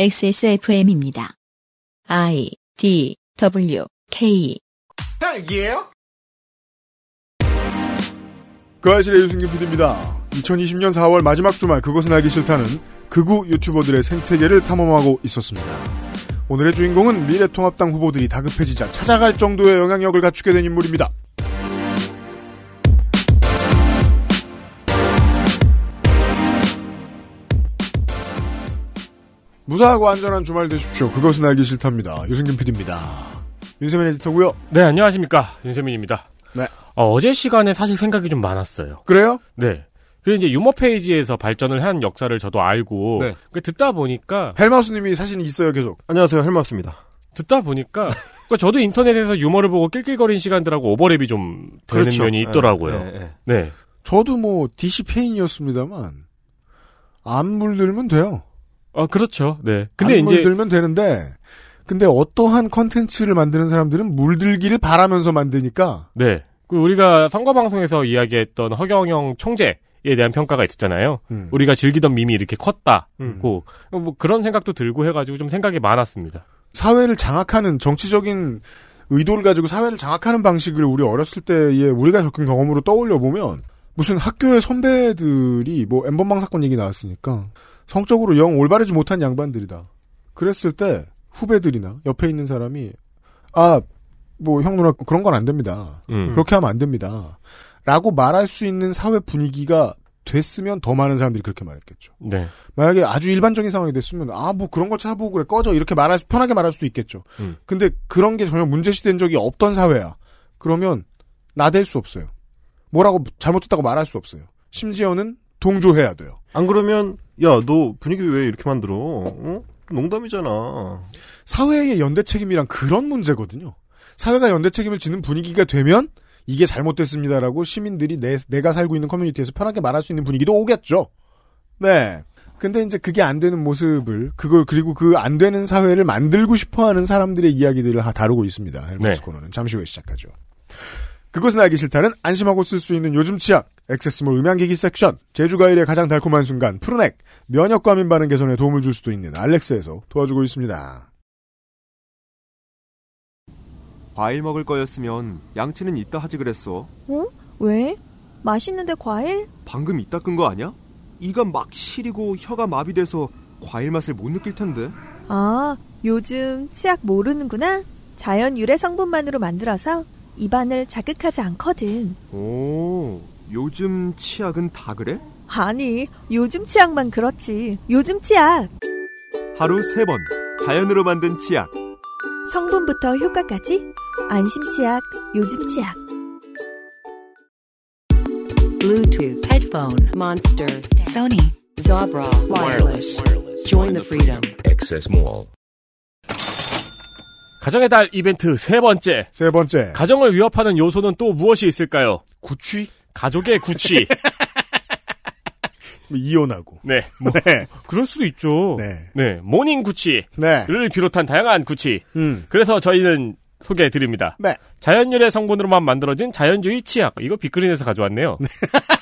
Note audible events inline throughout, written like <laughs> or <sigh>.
XSFM입니다. I D W K? 그 아실의 유승균 PD입니다. 2020년 4월 마지막 주말 그것은 알기 싫다는 극우 유튜버들의 생태계를 탐험하고 있었습니다. 오늘의 주인공은 미래통합당 후보들이 다급해지자 찾아갈 정도의 영향력을 갖추게 된 인물입니다. 무사하고 안전한 주말 되십시오. 그것은 알기 싫답니다. 유승균 PD입니다. 윤세민 에디터고요. 네, 안녕하십니까. 윤세민입니다. 네. 어, 제 시간에 사실 생각이 좀 많았어요. 그래요? 네. 그 이제 유머 페이지에서 발전을 한 역사를 저도 알고 네. 그 듣다 보니까 헬마우스님이 사실 있어요, 계속. 안녕하세요, 헬마우스입니다. 듣다 보니까 그러니까 저도 인터넷에서 유머를 보고 낄낄거린 시간들하고 오버랩이 좀 되는 그렇죠. 면이 있더라고요. 예, 예, 예. 네. 저도 뭐 DC 페인이었습니다만 안 물들면 돼요. 어, 그렇죠. 네. 근데 안 이제 물들면 되는데 근데 어떠한 컨텐츠를 만드는 사람들은 물들기를 바라면서 만드니까 네. 그 우리가 선거 방송에서 이야기했던 허경영 총재에 대한 평가가 있었잖아요. 음. 우리가 즐기던 밈이 이렇게 컸다. 음. 고, 뭐 그런 생각도 들고 해가지고 좀 생각이 많았습니다. 사회를 장악하는 정치적인 의도를 가지고 사회를 장악하는 방식을 우리 어렸을 때의 우리가 겪은 경험으로 떠올려 보면 무슨 학교의 선배들이 뭐 엠번방 사건 얘기 나왔으니까 성적으로 영 올바르지 못한 양반들이다. 그랬을 때 후배들이나 옆에 있는 사람이 아 뭐 형 누나 그런 건 안 됩니다. 음. 그렇게 하면 안 됩니다. 라고 말할 수 있는 사회 분위기가 됐으면 더 많은 사람들이 그렇게 말했겠죠. 네. 만약에 아주 일반적인 상황이 됐으면 아 뭐 그런 걸 찾아보고 그래 꺼져 이렇게 말할 수 편하게 말할 수도 있겠죠. 음. 근데 그런 게 전혀 문제시된 적이 없던 사회야. 그러면 나댈 수 없어요. 뭐라고 잘못했다고 말할 수 없어요. 심지어는 동조해야 돼요. 안 그러면 야 너 분위기 왜 이렇게 만들어? 어? 농담이잖아. 사회의 연대 책임이란 그런 문제거든요. 사회가 연대 책임을 지는 분위기가 되면 이게 잘못됐습니다라고 시민들이 내, 내가 살고 있는 커뮤니티에서 편하게 말할 수 있는 분위기도 오겠죠. 네. 근데 이제 그게 안 되는 모습을 그걸 그리고 그 안 되는 사회를 만들고 싶어하는 사람들의 이야기들을 하- 다루고 있습니다. 헬마우스 네. 코너는 잠시 후에 시작하죠. 그것은 알기 싫다는 안심하고 쓸 수 있는 요즘 치약, 액세스몰 음향기기 섹션, 제주과일의 가장 달콤한 순간, 푸른액, 면역과 민 반응 개선에 도움을 줄 수도 있는 알렉스에서 도와주고 있습니다. 과일 먹을 거였으면 양치는 이따 하지 그랬어. 어? 왜? 맛있는데 과일? 방금 이따 끈 거 아니야? 이가 막 시리고 혀가 마비돼서 과일 맛을 못 느낄 텐데. 아, 요즘 치약 모르는구나? 자연 유래 성분만으로 만들어서 입안을 자극하지 않거든. 오, 요즘 치약은 다 그래? 아니, 요즘 치약만 그렇지. 요즘 치약. 하루 세 번 자연으로 만든 치약. 성분부터 효과까지. 안심 치약, 요즘 치약. Bluetooth, headphone, Monster, Sony, Zabra, wireless. Join the freedom. Access Mall. 가정의 달 이벤트 세 번째. 세 번째, 가정을 위협하는 요소는 또 무엇이 있을까요? 구취? 가족의 구취. <laughs> 뭐 이혼하고. 네. 뭐, 네. <laughs> 그럴 수도 있죠. 네. 네. 모닝 구취를 네. 비롯한 다양한 구취. 음. 그래서 저희는 소개해 드립니다. 네. 자연유래 성분으로만 만들어진 자연주의 치약. 이거 빅그린에서 가져왔네요. <laughs>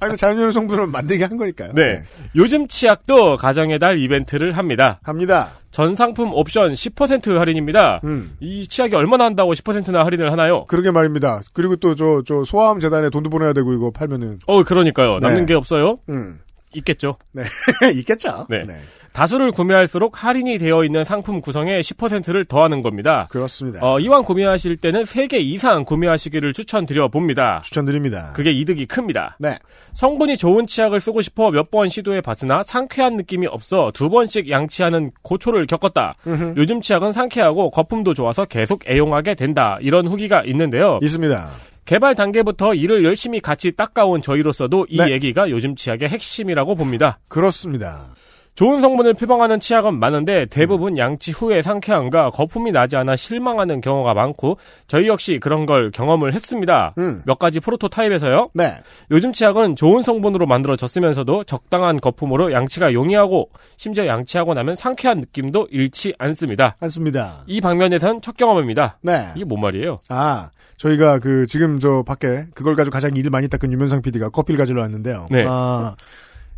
아니, 자연유래 성분을 만들게 한 거니까요. 네. 요즘 치약도 가정의 달 이벤트를 합니다. 합니다. 전 상품 옵션 10% 할인입니다. 음. 이 치약이 얼마나 한다고 10%나 할인을 하나요? 그러게 말입니다. 그리고 또 저, 저, 소아암 재단에 돈도 보내야 되고 이거 팔면은, 어, 그러니까요. 남는 네. 게 없어요? 음. 있겠죠. <laughs> 있겠죠. 네. 다수를 구매할수록 할인이 되어 있는 상품 구성에 10%를 더하는 겁니다. 그렇습니다. 어, 이왕 구매하실 때는 3개 이상 구매하시기를 추천드려 봅니다. 추천드립니다. 그게 이득이 큽니다. 네. 성분이 좋은 치약을 쓰고 싶어 몇 번 시도해 봤으나 상쾌한 느낌이 없어 두 번씩 양치하는 고초를 겪었다. 요즘 치약은 상쾌하고 거품도 좋아서 계속 애용하게 된다. 이런 후기가 있는데요. 있습니다. 개발 단계부터 이를 열심히 같이 닦아온 저희로서도 이 네. 얘기가 요즘 치약의 핵심이라고 봅니다. 그렇습니다. 좋은 성분을 표방하는 치약은 많은데 대부분 양치 후에 상쾌함과 거품이 나지 않아 실망하는 경우가 많고 저희 역시 그런 걸 경험을 했습니다. 음. 몇 가지 프로토타입에서요. 네. 요즘 치약은 좋은 성분으로 만들어졌으면서도 적당한 거품으로 양치가 용이하고 심지어 양치하고 나면 상쾌한 느낌도 잃지 않습니다. 않습니다. 이 방면에선 첫 경험입니다. 네. 이게 뭔 말이에요? 아, 저희가 그 지금 저 밖에 그걸 가지고 가장 일을 많이 닦은 유면상 PD가 커피를 가지러 왔는데요. 네. 아,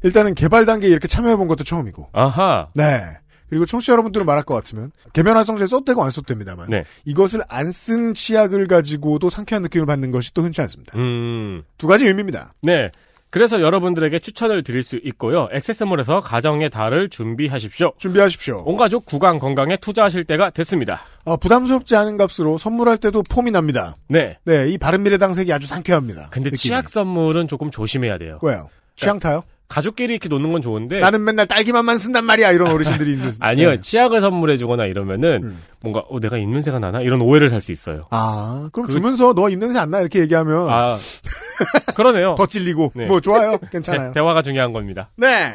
일단은 개발 단계에 이렇게 참여해본 것도 처음이고. 아하. 네. 그리고 청취자 여러분들은 말할 것 같으면 개면 활성제에 써도 되고 안 써도 됩니다만 네. 이것을 안 쓴 치약을 가지고도 상쾌한 느낌을 받는 것이 또 흔치 않습니다. 음. 두 가지 의미입니다. 네. 그래서 여러분들에게 추천을 드릴 수 있고요. 액세스몰에서 가정의 달을 준비하십시오. 준비하십시오. 온 가족 구강 건강에 투자하실 때가 됐습니다. 어, 부담스럽지 않은 값으로 선물할 때도 폼이 납니다. 네. 네, 이 바른미래당 색이 아주 상쾌합니다. 근데 느낌이. 치약 선물은 조금 조심해야 돼요. 왜요? 취향 타요? 가족끼리 이렇게 놓는 건 좋은데 나는 맨날 딸기맛만 쓴단 말이야 이런 어르신들이 있는. 네. <laughs> 아니요. 네. 치약을 선물해 주거나 이러면은 음. 뭔가 어, 내가 입냄새가 나나 이런 오해를 살 수 있어요. 아, 그럼 그- 주면서 너 입냄새 안 나 이렇게 얘기하면 아. 그러네요. <laughs> 더 찔리고 네. 뭐 좋아요, 괜찮아요. 대, 화가 중요한 겁니다. 네.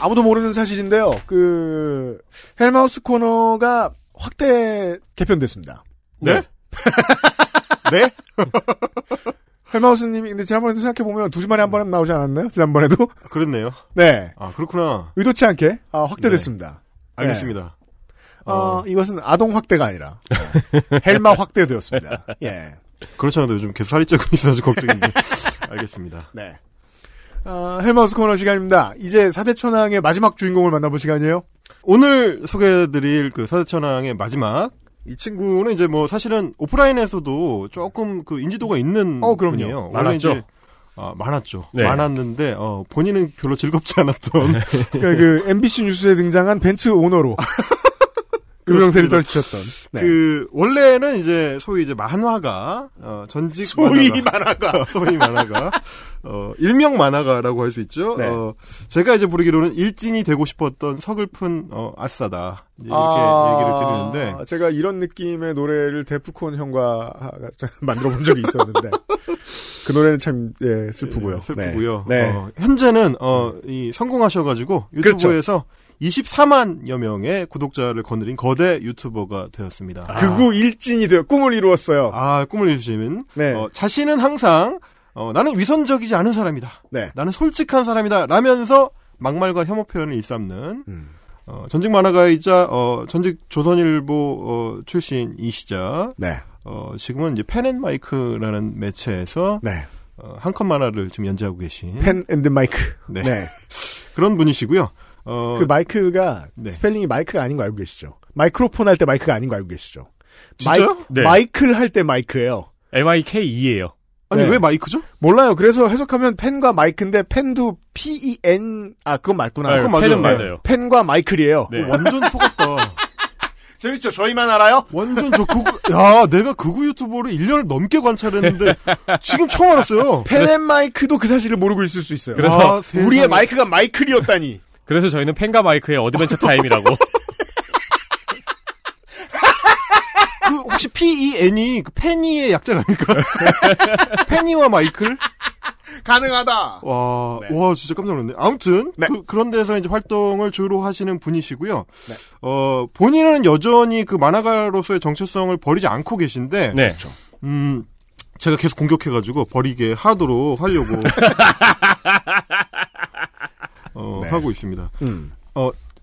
아, 아무도 모르는 사실인데요. 그 헬마우스 코너가 확대 개편됐습니다. 네? 네? <laughs> 헬마우스님이 근데 지난번에도 생각해 보면 두 주만에 한 번은 나오지 않았나요? 지난번에도 그랬네요 <laughs> 네 아 그렇구나 의도치 않게 아, 확대됐습니다. 알겠습니다 어, 이것은 아동 확대가 아니라 네. <laughs> 헬마 확대되었습니다. 예. 그렇지 않아도 요즘 계속 살이 찌고 있어서 걱정인데 알겠습니다 네. 어, 헬마우스 코너 시간입니다. 이제 사대천왕의 마지막 주인공을 만나볼 시간이에요. 오늘 소개해드릴 그 사대천왕의 마지막 이 친구는 이제 뭐 사실은 오프라인에서도 조금 그 인지도가 있는 어, 그럼요. 분이에요. 많았죠? 아, 많았죠. 네. 많았는데 어, 본인은 별로 즐겁지 않았던 <laughs> 그러니까 그 MBC 뉴스에 등장한 벤츠 오너로 <laughs> 유명세를 떨치셨던 네. 그 원래는 이제 소위 이제 만화가 어, 전직 소위 만화가, 만화가 소위 만화가 어, 일명 만화가라고 할 수 있죠. 네. 어, 제가 이제 부르기로는 일진이 되고 싶었던 서글픈 어, 아싸다 이렇게 아, 얘기를 드리는데 제가 이런 느낌의 노래를 데프콘 형과 하- <laughs> 만들어 본 적이 있었는데 그 노래는 참 예, 슬프고요. 네, 슬프고요. 네. 네. 어, 현재는 어, 이 성공하셔가지고 유튜브에서 24만여 명의 구독자를 거느린 거대 유튜버가 되었습니다. 아. 극우 일진이 되어 꿈을 이루었어요. 아, 꿈을 이루시면 네. 어, 자신은 항상 어, 나는 위선적이지 않은 사람이다. 네. 나는 솔직한 사람이다. 라면서 막말과 혐오 표현을 일삼는 음. 어, 전직 만화가이자 어, 전직 조선일보 어, 출신이시자 네. 어, 지금은 이제 펜앤마이크라는 매체에서 네. 어, 한컷 만화를 지금 연재하고 계신 펜 앤드 마이크. 네. 네. 그런 분이시고요. 어, 그 마이크가 네. 스펠링이 마이크가 아닌 거 알고 계시죠? 마이크로폰 할 때 마이크가 아닌 거 알고 계시죠? 진짜요? 네. 마이클 할때 마이크예요. MIKE예요. 아니 네. 왜 마이크죠? 몰라요. 그래서 해석하면 펜과 마이크인데 펜도 P E N 아 그건 맞구나. 그건 맞아요. 펜은 네. 맞아요. 펜과 마이클이에요. 네. 완전 속았다. <laughs> 재밌죠? 저희만 알아요? 완전 저 극우, <laughs> 야, 내가 극우 유튜버를 1년을 넘게 관찰했는데, 지금 처음 알았어요. 펜앤 마이크도 그 사실을 모르고 있을 수 있어요. 그래서 아. 우리의 마이크가 마이클이었다니. 그래서 저희는 펜과 마이크의 Adventure Time이라고. <laughs> 그, 혹시 P-E-N이 그 페니의 약자가 아닐까? 페니와 <laughs> 마이클? 가능하다. 와, 네. 와, 진짜 깜짝 놀랐네. 아무튼, 네. 그, 런 데서 이제 활동을 주로 하시는 분이시고요. 네. 어, 본인은 여전히 그 만화가로서의 정체성을 버리지 않고 계신데, 네. 음, 제가 계속 공격해가지고 버리게 하도록 하려고, <laughs> 어, 네. 하고 있습니다. 음.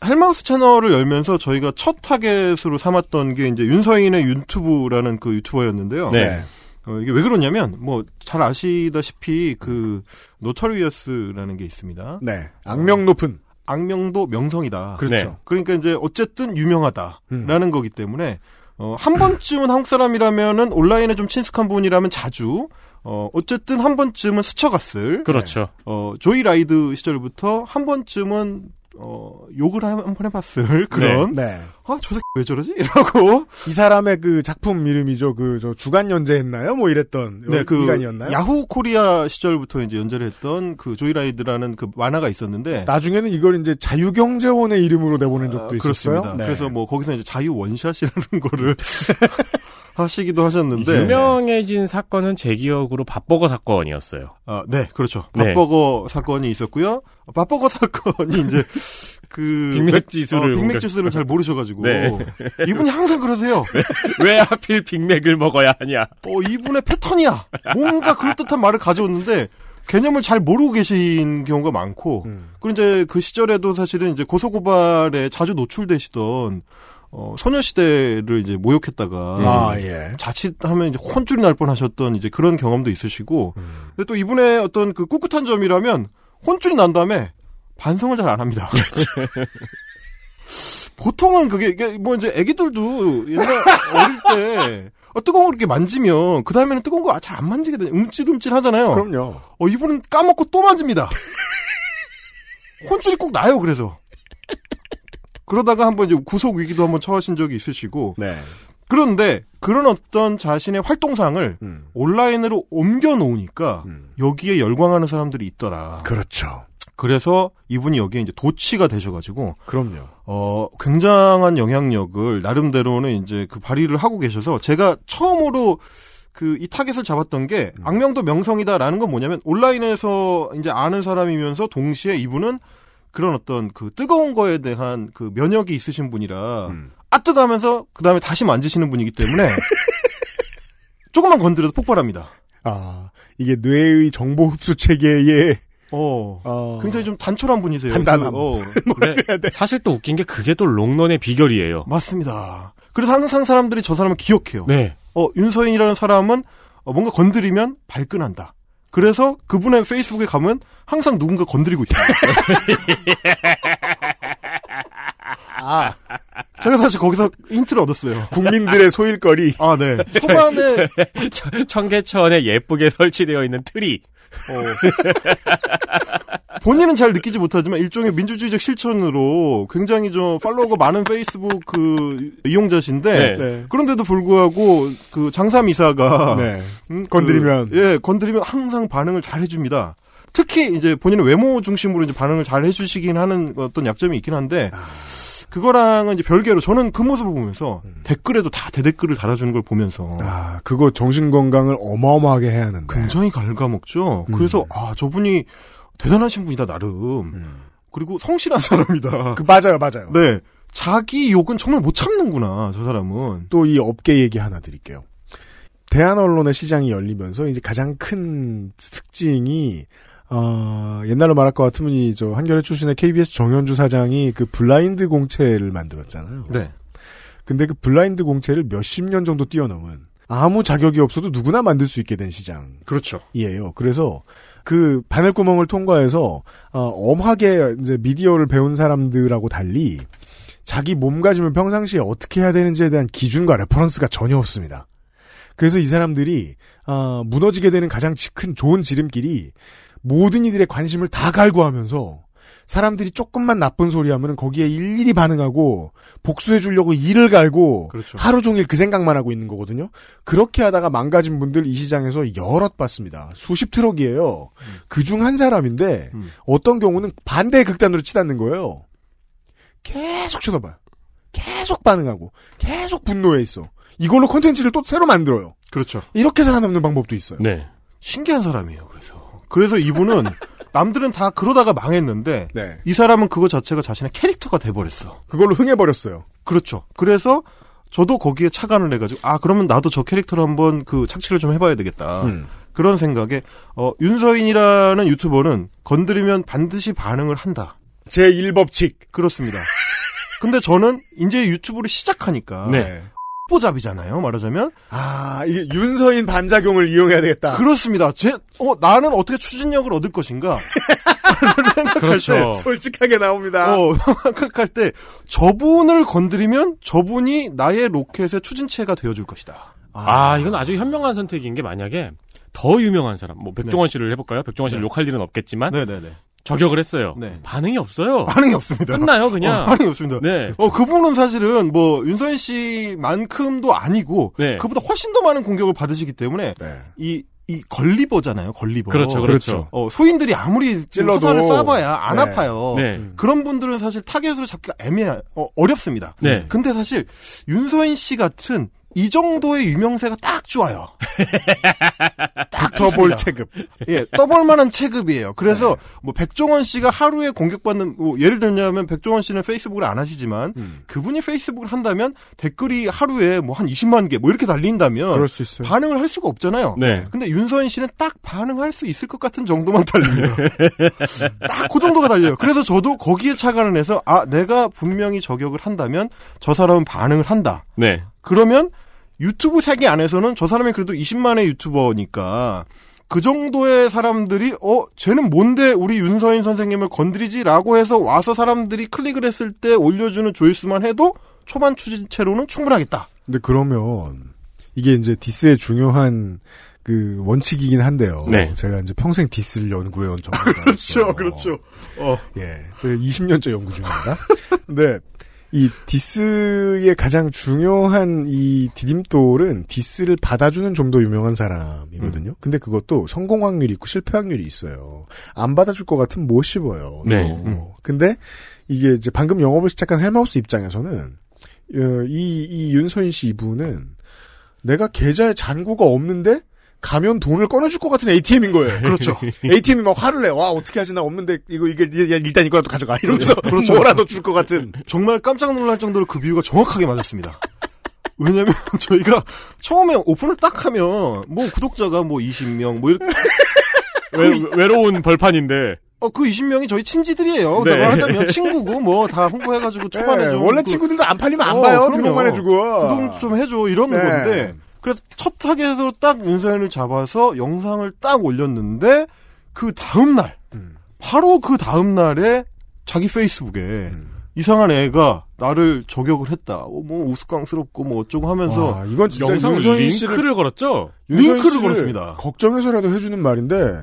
헬마우스 채널을 열면서 저희가 첫 타겟으로 삼았던 게 이제 윤서인의 유튜브라는 그 유튜버였는데요. 네. 어, 이게 왜 그러냐면 뭐 잘 아시다시피 그 notorious라는 게 있습니다. 네. 악명 높은. 악명도 명성이다. 그렇죠. 네. 그러니까 이제 어쨌든 유명하다라는 음. 거기 때문에 어, 한 번쯤은 한국 사람이라면은 온라인에 좀 친숙한 분이라면 자주 어, 어쨌든 한 번쯤은 스쳐갔을 그렇죠. 어, 조이 라이드 시절부터 한 번쯤은 어, 욕을 한 번 해봤을 그런 네. 아, 저 새끼 왜 저러지? <laughs> 이라고. 이 사람의 그 작품 이름이죠. 그, 저, 주간 연재했나요? 뭐 이랬던. 네, 그, 기간이었나요? 야후 코리아 시절부터 이제 연재를 했던 그 조이라이드라는 그 만화가 있었는데. 나중에는 이걸 이제 자유경제원의 이름으로 내보낸 적도 아, 있었어요. 그렇습니다. 네. 그래서 뭐 거기서 이제 자유 원샷이라는 <laughs> 거를 <laughs> 하시기도 하셨는데 유명해진 사건은 제 기억으로 밥버거 사건이었어요. 아, 네, 그렇죠. 네. 밥버거 사건이 있었고요. 밥버거 사건이 이제 <laughs> 그 빅맥 지수를 어, 빅맥 지수를 잘 모르셔가지고 네. 이분이 항상 그러세요. <laughs> 왜 하필 빅맥을 먹어야 하냐? 어, 이분의 패턴이야. 뭔가 그럴듯한 말을 가져오는데 개념을 잘 모르고 계신 경우가 많고 음. 그리고 이제 그 시절에도 사실은 이제 고소고발에 자주 노출되시던 어, 소녀시대를 이제 모욕했다가 아, 예. 자칫하면 이제 혼쭐이 날 뻔하셨던 이제 그런 경험도 있으시고 음. 근데 또 이분의 어떤 그 꿋꿋한 점이라면 혼쭐이 난 다음에 반성을 잘 안 합니다. <laughs> 보통은 그게 뭐 이제 애기들도 옛날 어릴 때 어, 뜨거운 거 이렇게 만지면 그 다음에는 뜨거운 거 잘 안 만지게 돼. 움찔움찔 하잖아요. 그럼요. 어, 이분은 까먹고 또 만집니다. 혼쭐이 꼭 나요. 그래서 그러다가 한번 이제 구속 위기도 한번 처하신 적이 있으시고 네. 그런데 그런 어떤 자신의 활동상을 음. 온라인으로 옮겨 놓으니까 음. 여기에 열광하는 사람들이 있더라. 그렇죠. 그래서 이분이 여기에 이제 도취가 되셔가지고 그럼요. 어 굉장한 영향력을 나름대로는 이제 그 발휘를 하고 계셔서 제가 처음으로 그 이 타겟을 잡았던 게 음. 악명도 명성이다라는 건 뭐냐면 온라인에서 이제 아는 사람이면서 동시에 이분은 그런 어떤 그 뜨거운 거에 대한 그 면역이 있으신 분이라 음. 아 뜨거하면서 그 다음에 다시 만지시는 분이기 때문에 <laughs> 조금만 건드려도 폭발합니다. 아, 이게 뇌의 정보 흡수 체계의 어 어, 굉장히 좀 단촐한 분이세요. 단단함. 그, 어, <laughs> 사실 또 웃긴 게 그게 또 롱런의 비결이에요. 맞습니다. 그래서 항상 사람들이 저 사람을 기억해요. 네. 어, 윤서인이라는 사람은 어, 뭔가 건드리면 발끈한다. 그래서 그분의 페이스북에 가면 항상 누군가 건드리고 있습니다. <laughs> 아, 제가 사실 거기서 힌트를 얻었어요. 국민들의 소일거리. 아, 네. 초반에 <laughs> 청계천에 예쁘게 설치되어 있는 트리. 어, <laughs> 본인은 잘 느끼지 못하지만 일종의 민주주의적 실천으로 굉장히 좀 팔로워가 많은 페이스북 그 이용자신데 네. 네. 그런데도 불구하고 그 장삼이사가 네. 음, 그, 건드리면. 예 건드리면 항상 반응을 잘 해줍니다. 특히 이제 본인의 외모 중심으로 이제 반응을 잘 해주시긴 하는 어떤 약점이 있긴 한데 아. 그거랑은 이제 별개로 저는 그 모습을 보면서 댓글에도 다 대댓글을 달아주는 걸 보면서 음. 아, 그거 정신 건강을 어마어마하게 해야 하는데. 굉장히 갉아먹죠. 음. 그래서 아 저분이 대단하신 분이다 나름 음. 그리고 성실한 사람이다. 그 맞아요, 맞아요. 네 자기 욕은 정말 못 참는구나 저 사람은. 또 이 업계 얘기 하나 드릴게요. 대한 언론의 시장이 열리면서 이제 가장 큰 특징이 어, 옛날로 말할 것 같으면 이 저 한겨레 출신의 KBS 정연주 사장이 그 블라인드 공채를 만들었잖아요. 네. 근데 그 블라인드 공채를 몇십 년 정도 뛰어넘은 아무 자격이 없어도 누구나 만들 수 있게 된 시장. 그렇죠. 이에요. 그래서 그 바늘구멍을 통과해서 어, 엄하게 이제 미디어를 배운 사람들하고 달리 자기 몸가짐을 평상시에 어떻게 해야 되는지에 대한 기준과 reference가 전혀 없습니다. 그래서 이 사람들이 어, 무너지게 되는 가장 지- 큰 좋은 지름길이 모든 이들의 관심을 다 갈구하면서 사람들이 조금만 나쁜 소리 하면 거기에 일일이 반응하고 복수해 주려고 이를 갈고 그렇죠. 하루 종일 그 생각만 하고 있는 거거든요. 그렇게 하다가 망가진 분들 이 시장에서 여럿 봤습니다. 수십 트럭이에요. 그중 한 사람인데 음. 어떤 경우는 반대의 극단으로 치닫는 거예요. 계속 쳐다봐요. 계속 반응하고 계속 분노해 있어. 이걸로 콘텐츠를 또 새로 만들어요. 그렇죠. 이렇게 살아남는 방법도 있어요. 네. 신기한 사람이에요. 그래서 그래서 이분은 <laughs> 남들은 다 그러다가 망했는데 네. 이 사람은 그거 자체가 자신의 캐릭터가 돼버렸어. 그걸로 흥해버렸어요. 그렇죠. 그래서 저도 거기에 착안을 해가지고 아 그러면 나도 저 캐릭터를 한번 그 착취를 좀 해봐야 되겠다. 음. 그런 생각에 어 윤서인이라는 유튜버는 건드리면 반드시 반응을 한다. 제 1법칙. 그렇습니다. 근데 저는 이제 유튜브를 시작하니까 네. 뽀잡이잖아요. 말하자면 아, 이게 윤서인 반작용을 이용해야 되겠다. 그렇습니다. 제, 어, 나는 어떻게 추진력을 얻을 것인가? <laughs> 그렇죠. 솔직하게 나옵니다. 어, <laughs> 생각할 때 저분을 건드리면 저분이 나의 로켓의 추진체가 되어줄 것이다. 아, 이건 아주 현명한 선택인 게 만약에 더 유명한 사람, 뭐 백종원 씨를 해볼까요? 백종원 씨를 네. 욕할 일은 없겠지만 네네네. 저격을 했어요. 네. 반응이 없어요. 반응이 없습니다. 끝나요, 그냥. 어, 반응이 없습니다. 네. 어, 그분은 사실은 뭐, 윤서인 씨만큼도 아니고, 네. 그보다 훨씬 더 많은 공격을 받으시기 때문에, 네. 이, 이 걸리버잖아요, 걸리버. 그렇죠, 그렇죠. 어, 소인들이 아무리 찔러도. 찔러도 쏴봐야 안 네. 아파요. 네. 그런 분들은 사실 타겟으로 잡기가 애매해, 어, 어렵습니다. 네. 근데 사실, 윤서인 씨 같은 이 정도의 유명세가 딱 좋아요. <laughs> 딱 붙어볼 좋습니다. 체급. 예, 떠볼 만한 체급이에요. 그래서 뭐 백종원 씨가 하루에 공격받는 뭐 예를 들냐면 백종원 씨는 페이스북을 안 하시지만 음. 그분이 페이스북을 한다면 댓글이 하루에 뭐 한 20만 개 뭐 이렇게 달린다면 그럴 수 있어요. 반응을 할 수가 없잖아요. 네. 근데 윤서인 씨는 딱 반응할 수 있을 것 같은 정도만 달립니다. <laughs> 딱 그 정도가 달려요. 그래서 저도 거기에 착안을 해서 아 내가 분명히 저격을 한다면 저 사람은 반응을 한다. 네. 그러면 유튜브 세계 안에서는 저 사람이 그래도 20만의 유튜버니까 그 정도의 사람들이 어 쟤는 뭔데 우리 윤서인 선생님을 건드리지라고 해서 와서 사람들이 클릭을 했을 때 올려주는 조회수만 해도 초반 추진체로는 충분하겠다. 근데 그러면 이게 이제 디스의 중요한 그 원칙이긴 한데요. 네. 제가 이제 평생 디스를 연구해온 <laughs> 전문가로서 그렇죠, 어. 예, 제가 20년째 연구 중입니다. <laughs> 근데 이 디스의 가장 중요한 이 디딤돌은 디스를 받아주는 좀 더 유명한 사람이거든요. 근데 그것도 성공 확률이 있고 실패 확률이 있어요. 안 받아줄 것 같으면 못 씹어요. 네. 또. 음. 근데 이게 이제 방금 영업을 시작한 헬마우스 입장에서는 어, 이, 이 윤서인 씨 이분은 내가 계좌에 잔고가 없는데 가면 돈을 꺼내줄 것 같은 ATM인 거예요. <laughs> 그렇죠. ATM이 막 화를 내. 와, 어떻게 하지? 나 없는데, 이거, 이게, 야, 일단 이거라도 가져가. 이러면서 그렇죠. <laughs> 뭐라도 줄 것 같은. 정말 깜짝 놀랄 정도로 그 비유가 정확하게 맞았습니다. 왜냐면 <laughs> 저희가 처음에 오픈을 딱 하면 뭐 구독자가 뭐 20명 뭐 이렇게 외, 외로운 벌판인데. 어 그 20명이 저희 친지들이에요. 네. 말하자면 친구고 뭐 다 홍보해가지고 초반에 네, 좀 원래 그 친구들도 안 팔리면 안 어, 봐요. 등록만 해주고. 구독 좀 해줘 이러는 네. 건데 그래서 첫 타겟으로 딱 윤서연을 잡아서 영상을 딱 올렸는데 그 다음 날 음. 바로 그 다음 날에 자기 페이스북에 음. 이상한 애가 나를 저격을 했다. 어, 뭐 우스꽝스럽고 뭐 어쩌고 하면서 와, 이건 진짜 영상 윤서인 씨를, 링크를 걸었죠? 링크를 씨를 걸었습니다. 걱정해서라도 해주는 말인데,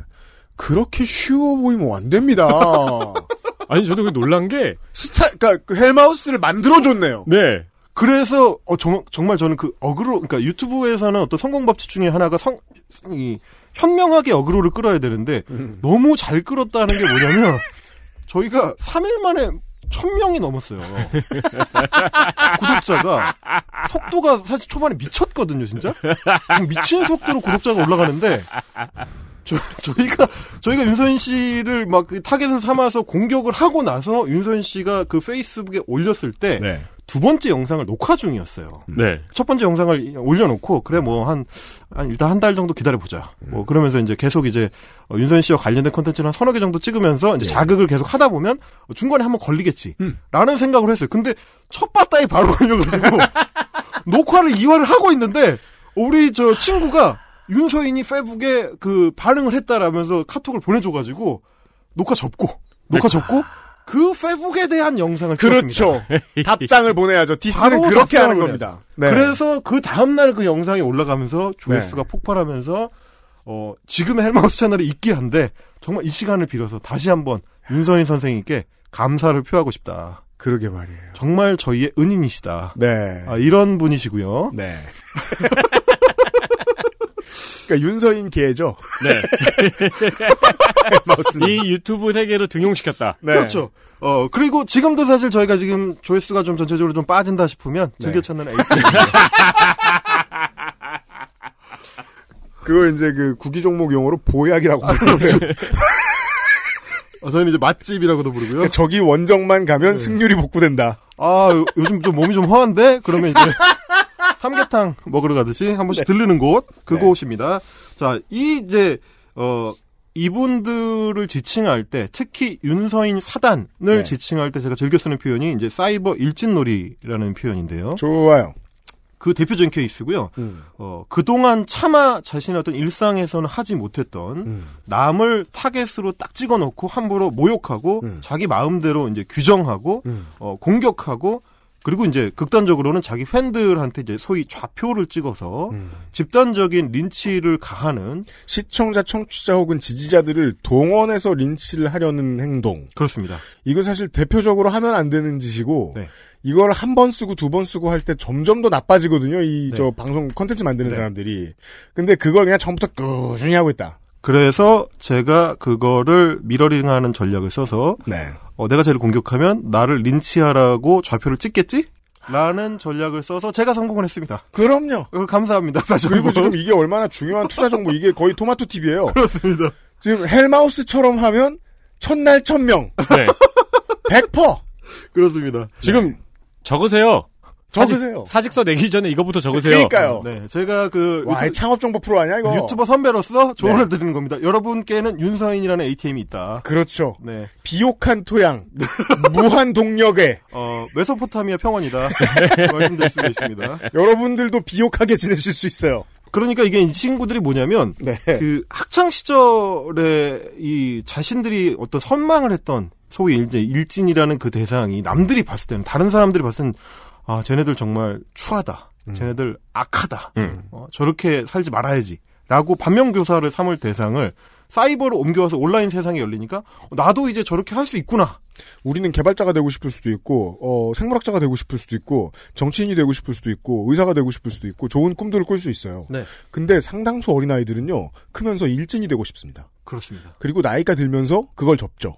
그렇게 쉬워 보이면 안 됩니다. <laughs> 아니, 저도 그 놀란 게, 스타, 그니까, 그 헬마우스를 만들어 줬네요. 네. 그래서 어, 정, 정말 저는 그 어그로 그러니까 유튜브에서는 어떤 성공 법칙 중에 하나가 성, 이, 현명하게 어그로를 끌어야 되는데 음. 너무 잘 끌었다는 게 뭐냐면 저희가 3일 만에 1000명이 넘었어요. 구독자가 속도가 사실 초반에 미쳤거든요, 진짜. 미친 속도로 구독자가 올라가는데 저, 저희가 저희가 윤서인 씨를 막 그 타겟을 삼아서 공격을 하고 나서 윤서인 씨가 그 페이스북에 올렸을 때 네. 두 번째 영상을 녹화 중이었어요. 네. 첫 번째 영상을 올려놓고 그래 뭐한 일단 한 달 정도 기다려 보자. 뭐 그러면서 이제 계속 이제 어, 윤선 씨와 관련된 콘텐츠를 한 서너 개 정도 찍으면서 이제 자극을 계속 하다 보면 중간에 한번 걸리겠지라는 생각을 했어요. 근데 첫 바다에 바로 걸려가지고 <laughs> 녹화를 2화를 하고 있는데 우리 저 친구가 윤서인이 페북에 그 반응을 했다라면서 카톡을 보내줘가지고 녹화 접고 녹화 접고 그 페북에 대한 영상을. 그렇죠. <laughs> 답장을 보내야죠. 디스는 그렇게 하는 보내야죠. 겁니다. 네. 그래서 그 다음 날 그 영상이 올라가면서 조회수가 폭발하면서 어 지금의 헬마우스 채널이 있긴 한데 정말 이 시간을 빌어서 다시 한번 윤서인 선생님께 감사를 표하고 싶다. 그러게 말이에요. 정말 저희의 은인이시다. 네. 아, 이런 분이시고요. 네. <laughs> 그러니까 윤서인 계죠. 네. 이 유튜브 세계로 등용시켰다. 네. 그렇죠. 어 그리고 지금도 사실 저희가 지금 조회수가 좀 전체적으로 좀 빠진다 싶으면 네. 즐겨 찾는 에이트. 그걸 이제 그 구기 종목 용어로 보약이라고 부르죠. <laughs> 어, 저희는 이제 맛집이라고도 부르고요. 그러니까 저기 원정만 가면 네. 승률이 복구된다. 아, 요- 요즘 좀 몸이 좀 허한데? 그러면 이제 <laughs> 삼계탕 먹으러 가듯이 한 번씩 들르는 곳, 그곳입니다. 자, 이 이제, 어, 이분들을 지칭할 때, 특히 윤서인 사단을 네. 지칭할 때 제가 즐겨 쓰는 표현이 이제 사이버 일진놀이라는 표현인데요. 좋아요. 그 대표적인 케이스고요. 음. 어, 그동안 차마 자신의 어떤 일상에서는 하지 못했던 음. 남을 타겟으로 딱 찍어 놓고 함부로 모욕하고 음. 자기 마음대로 이제 규정하고 음. 어, 공격하고 그리고 이제 극단적으로는 자기 팬들한테 이제 소위 좌표를 찍어서 음. 집단적인 린치를 가하는 시청자, 청취자 혹은 지지자들을 동원해서 린치를 하려는 행동. 그렇습니다. 이거 사실 대표적으로 하면 안 되는 짓이고 네. 이걸 한 번 쓰고 두 번 쓰고 할 때 점점 더 나빠지거든요. 이 네. 저 방송 컨텐츠 만드는 네. 사람들이. 근데 그걸 그냥 처음부터 꾸준히 하고 있다. 그래서 제가 그거를 미러링하는 전략을 써서 네. 어, 내가 쟤를 공격하면 나를 린치하라고 좌표를 찍겠지? 라는 전략을 써서 제가 성공을 했습니다. 그럼요. 어, 감사합니다. <laughs> 다시 그리고 한번. 지금 이게 얼마나 중요한 투자 정보 이게 거의 토마토 TV예요. <laughs> 그렇습니다. 지금 헬마우스처럼 하면 첫날 천명 네. <laughs> 100%. 그렇습니다. 지금 적으세요. 적으세요. 사직, 서 내기 전에 이거부터 적으세요. 그러니까요. 네, 제가 그 와, 이 창업 정보 프로 아니야 이거? 유튜버 선배로서 조언을 네. 드리는 겁니다. 여러분께는 윤서인이라는 ATM이 있다. 그렇죠. 네. 비옥한 토양, <laughs> 무한 동력에 어, 메소포타미아 평원이다. <laughs> 말씀드릴 수가 있습니다. 여러분들도 비옥하게 지내실 수 있어요. 그러니까 이게 이 친구들이 뭐냐면 네. 그 학창 시절에 이 자신들이 어떤 선망을 했던 소위 이제 일진이라는 그 대상이 남들이 봤을 때는 다른 사람들이 봤을 때는 아 쟤네들 정말 추하다. 쟤네들 악하다. 음. 어, 저렇게 살지 말아야지 라고 반면교사를 삼을 대상을 사이버로 옮겨와서 온라인 세상이 열리니까 어, 나도 이제 저렇게 할 수 있구나. 우리는 개발자가 되고 싶을 수도 있고, 어, 생물학자가 되고 싶을 수도 있고, 정치인이 되고 싶을 수도 있고, 의사가 되고 싶을 수도 있고, 좋은 꿈들을 꿀 수 있어요. 네. 근데 상당수 어린 아이들은요, 크면서 일진이 되고 싶습니다. 그렇습니다. 그리고 나이가 들면서 그걸 접죠.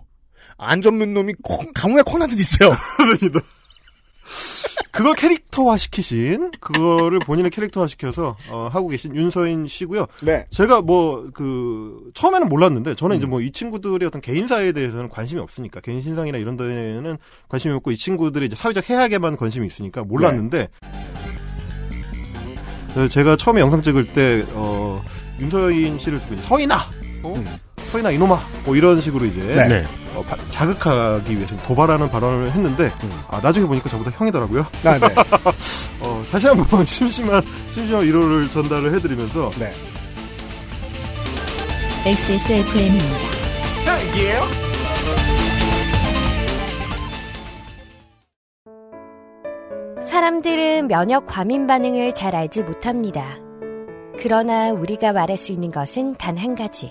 안 접는 놈이 콩, 가뭄에 콩나듯 있어요. <laughs> 그걸 캐릭터화 시키신 그거를 본인의 캐릭터화 시켜서 어, 하고 계신 윤서인 씨고요. 네. 제가 뭐 그 처음에는 몰랐는데 저는 이제 뭐 이 친구들의 어떤 개인사에 대해서는 관심이 없으니까 개인 신상이나 이런 데에는 관심이 없고 이 친구들이 이제 사회적 해악에만 관심이 있으니까 몰랐는데 어, 제가 처음에 영상 찍을 때 어, 윤서인 씨를 두고 서인아, 어? 서인아 이놈아 뭐 이런 식으로 이제 네. 네. 어, 바- 자극하기 위해서 도발하는 발언을 했는데 음. 아, 나중에 보니까 저보다 형이더라고요. 아, 네. <laughs> 어, 다시 한번 <laughs> 심심한 심심한 위로를 전달을 해드리면서 네. XSFM입니다. 사람들은 면역 과민 반응을 잘 알지 못합니다. 그러나 우리가 말할 수 있는 것은 단 한 가지.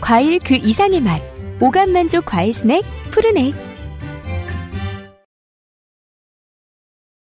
과일 그 이상의 맛. 오감 만족 과일 스낵 푸르넥.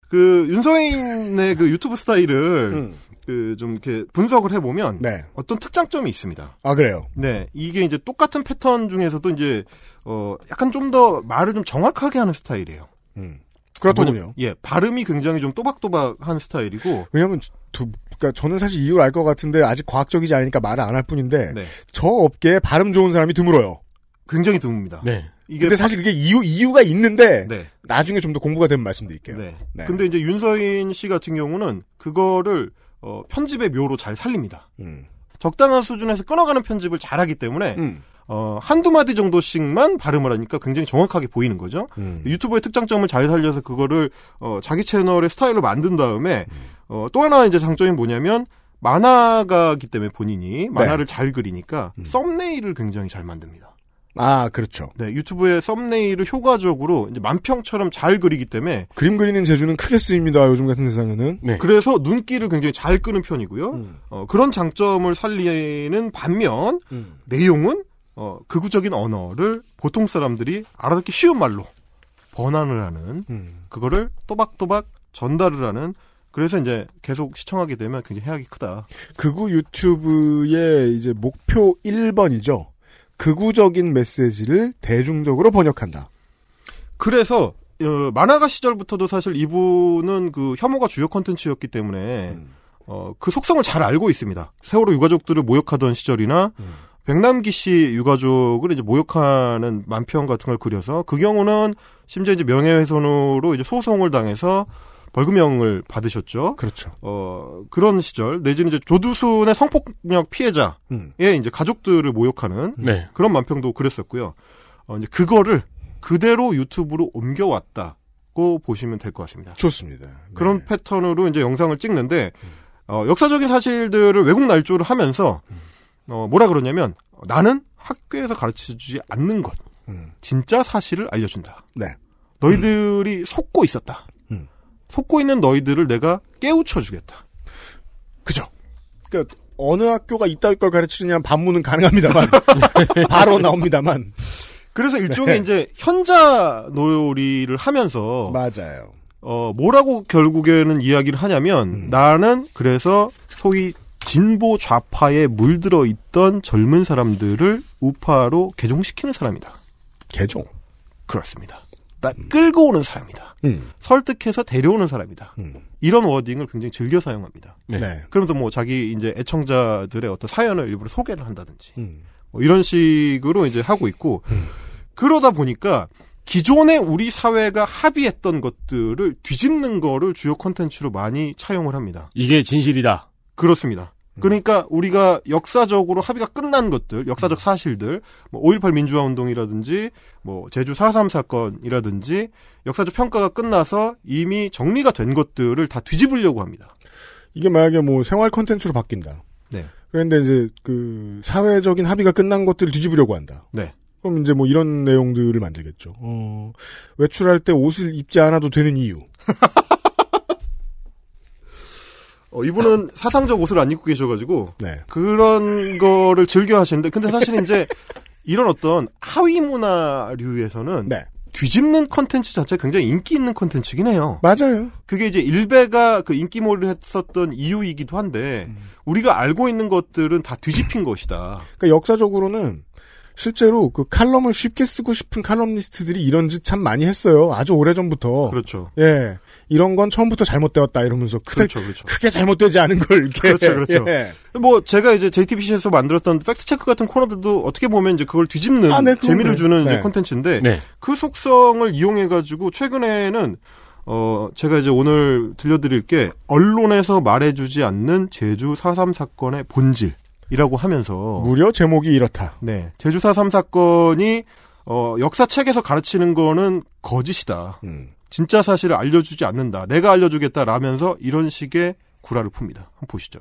그 윤서인의 그 유튜브 스타일을 음. 그좀 이렇게 분석을 해보면 네. 어떤 특장점이 있습니다. 아, 그래요. 네, 이게 이제 똑같은 패턴 중에서도 이제 어 약간 좀 더 말을 좀 정확하게 하는 스타일이에요. 음. 그렇더군요. 뭐냐- 예, 발음이 굉장히 좀 또박또박한 스타일이고. 왜냐면, 두, 그니까 저는 사실 이유를 알 것 같은데 아직 과학적이지 않으니까 말을 안 할 뿐인데, 네, 저 업계에 발음 좋은 사람이 드물어요. 굉장히 드뭅니다. 네. 이게 근데 사실 그게 이유, 이유가 있는데, 네, 나중에 좀 더 공부가 되면 말씀드릴게요. 네. 네. 근데 이제 윤서인 씨 같은 경우는 그거를 어, 편집의 묘로 잘 살립니다. 음. 적당한 수준에서 끊어가는 편집을 잘하기 때문에 음. 어, 한두 마디 정도씩만 발음을 하니까 굉장히 정확하게 보이는 거죠. 음. 유튜브의 특장점을 잘 살려서 그거를 어, 자기 채널의 스타일로 만든 다음에 어, 또 하나 이제 장점이 뭐냐면 만화가기 때문에 본인이 만화를 잘 그리니까 음. 썸네일을 굉장히 잘 만듭니다. 아, 그렇죠. 네, 유튜브의 썸네일을 효과적으로 이제 만평처럼 잘 그리기 때문에 그림 그리는 재주는 크게 쓰입니다. 요즘 같은 세상에는. 네. 그래서 눈길을 굉장히 잘 끄는 편이고요. 음. 어, 그런 장점을 살리는 반면 음. 내용은 어, 극우적인 언어를 보통 사람들이 알아듣기 쉬운 말로 번안을 하는 음. 그거를 또박또박 전달을 하는 그래서 이제 계속 시청하게 되면 굉장히 해악이 크다. 극우 유튜브의 이제 목표 1번이죠. 극우적인 메시지를 대중적으로 번역한다. 그래서 어, 만화가 시절부터도 사실 이분은 그 혐오가 주요 컨텐츠였기 때문에 음. 어, 그 속성을 잘 알고 있습니다. 세월호 유가족들을 모욕하던 시절이나 음. 백남기 씨 유가족을 이제 모욕하는 만평 같은 걸 그려서 그 경우는 심지어 이제 명예훼손으로 이제 소송을 당해서 벌금형을 받으셨죠. 그렇죠. 어, 그런 시절 내지는 이제 조두순의 성폭력 피해자의 음. 이제 가족들을 모욕하는 네. 그런 만평도 그렸었고요. 어, 이제 그거를 그대로 유튜브로 옮겨왔다고 보시면 될 것 같습니다. 좋습니다. 그런 네. 패턴으로 이제 영상을 찍는데 어, 역사적인 사실들을 외국 날조를 하면서 어, 뭐라 그러냐면 나는 학교에서 가르쳐주지 않는 것 음. 진짜 사실을 알려준다. 네. 너희들이 속고 있었다. 음. 속고 있는 너희들을 내가 깨우쳐 주겠다. 그죠. 그러니까 어느 학교가 이따위 걸 가르치느냐 반문은 가능합니다만 <laughs> 바로 나옵니다만 그래서 일종의 네. 이제 현자 놀이를 하면서 맞아요. 어 뭐라고 결국에는 이야기를 하냐면 음. 나는 그래서 소위 진보 좌파에 물들어 있던 젊은 사람들을 우파로 개종시키는 사람이다. 개종. 그렇습니다. 나 끌고 오는 사람이다. 음. 설득해서 데려오는 사람이다. 음. 이런 워딩을 굉장히 즐겨 사용합니다. 네. 네. 그러면서 뭐 자기 이제 애청자들의 어떤 사연을 일부러 소개를 한다든지 음. 뭐 이런 식으로 이제 하고 있고 음. 그러다 보니까 기존에 우리 사회가 합의했던 것들을 뒤집는 거를 주요 콘텐츠로 많이 차용을 합니다. 이게 진실이다. 그렇습니다. 그러니까 우리가 역사적으로 합의가 끝난 것들, 역사적 사실들, 뭐 5.18 민주화 운동이라든지, 뭐 제주 4.3 사건이라든지, 역사적 평가가 끝나서 이미 정리가 된 것들을 다 뒤집으려고 합니다. 이게 만약에 뭐 생활 컨텐츠로 바뀐다. 네. 그런데 이제 그 사회적인 합의가 끝난 것들을 뒤집으려고 한다. 네. 그럼 이제 뭐 이런 내용들을 만들겠죠. 어, 외출할 때 옷을 입지 않아도 되는 이유. <laughs> 어, 이분은 <laughs> 사상적 옷을 안 입고 계셔가지고, 네. 그런 거를 즐겨 하시는데, 근데 사실 이제, 이런 어떤 하위 문화류에서는 네. 뒤집는 컨텐츠 자체가 굉장히 인기 있는 컨텐츠긴 해요. 맞아요. 그게 이제 일베가 그 인기몰이를 했었던 이유이기도 한데 음. 우리가 알고 있는 것들은 다 뒤집힌 것이다. 그러니까 역사적으로는 실제로 그 칼럼을 쉽게 쓰고 싶은 칼럼니스트들이 이런 짓 참 많이 했어요. 아주 오래 전부터. 그렇죠. 예. 이런 건 처음부터 잘못되었다 이러면서 크게, 그렇죠, 그렇죠. 크게 잘못되지 않은 걸 이렇게. 그렇죠, 그렇죠. <laughs> 예. 뭐 제가 이제 JTBC에서 만들었던 팩트 체크 같은 코너들도 어떻게 보면 이제 그걸 뒤집는 아, 네, 재미를 그래요. 주는 이제 네. 콘텐츠인데 네. 그 속성을 이용해 가지고 최근에는 어 제가 이제 오늘 들려드릴 게 언론에서 말해주지 않는 제주 4.3 사건의 본질이라고 하면서 무려 제목이 이렇다. 네. 제주 4.3 사건이, 어, 역사책에서 가르치는 거는 거짓이다. 음. 진짜 사실을 알려주지 않는다. 내가 알려주겠다. 라면서 이런 식의 구라를 풉니다. 한번 보시죠.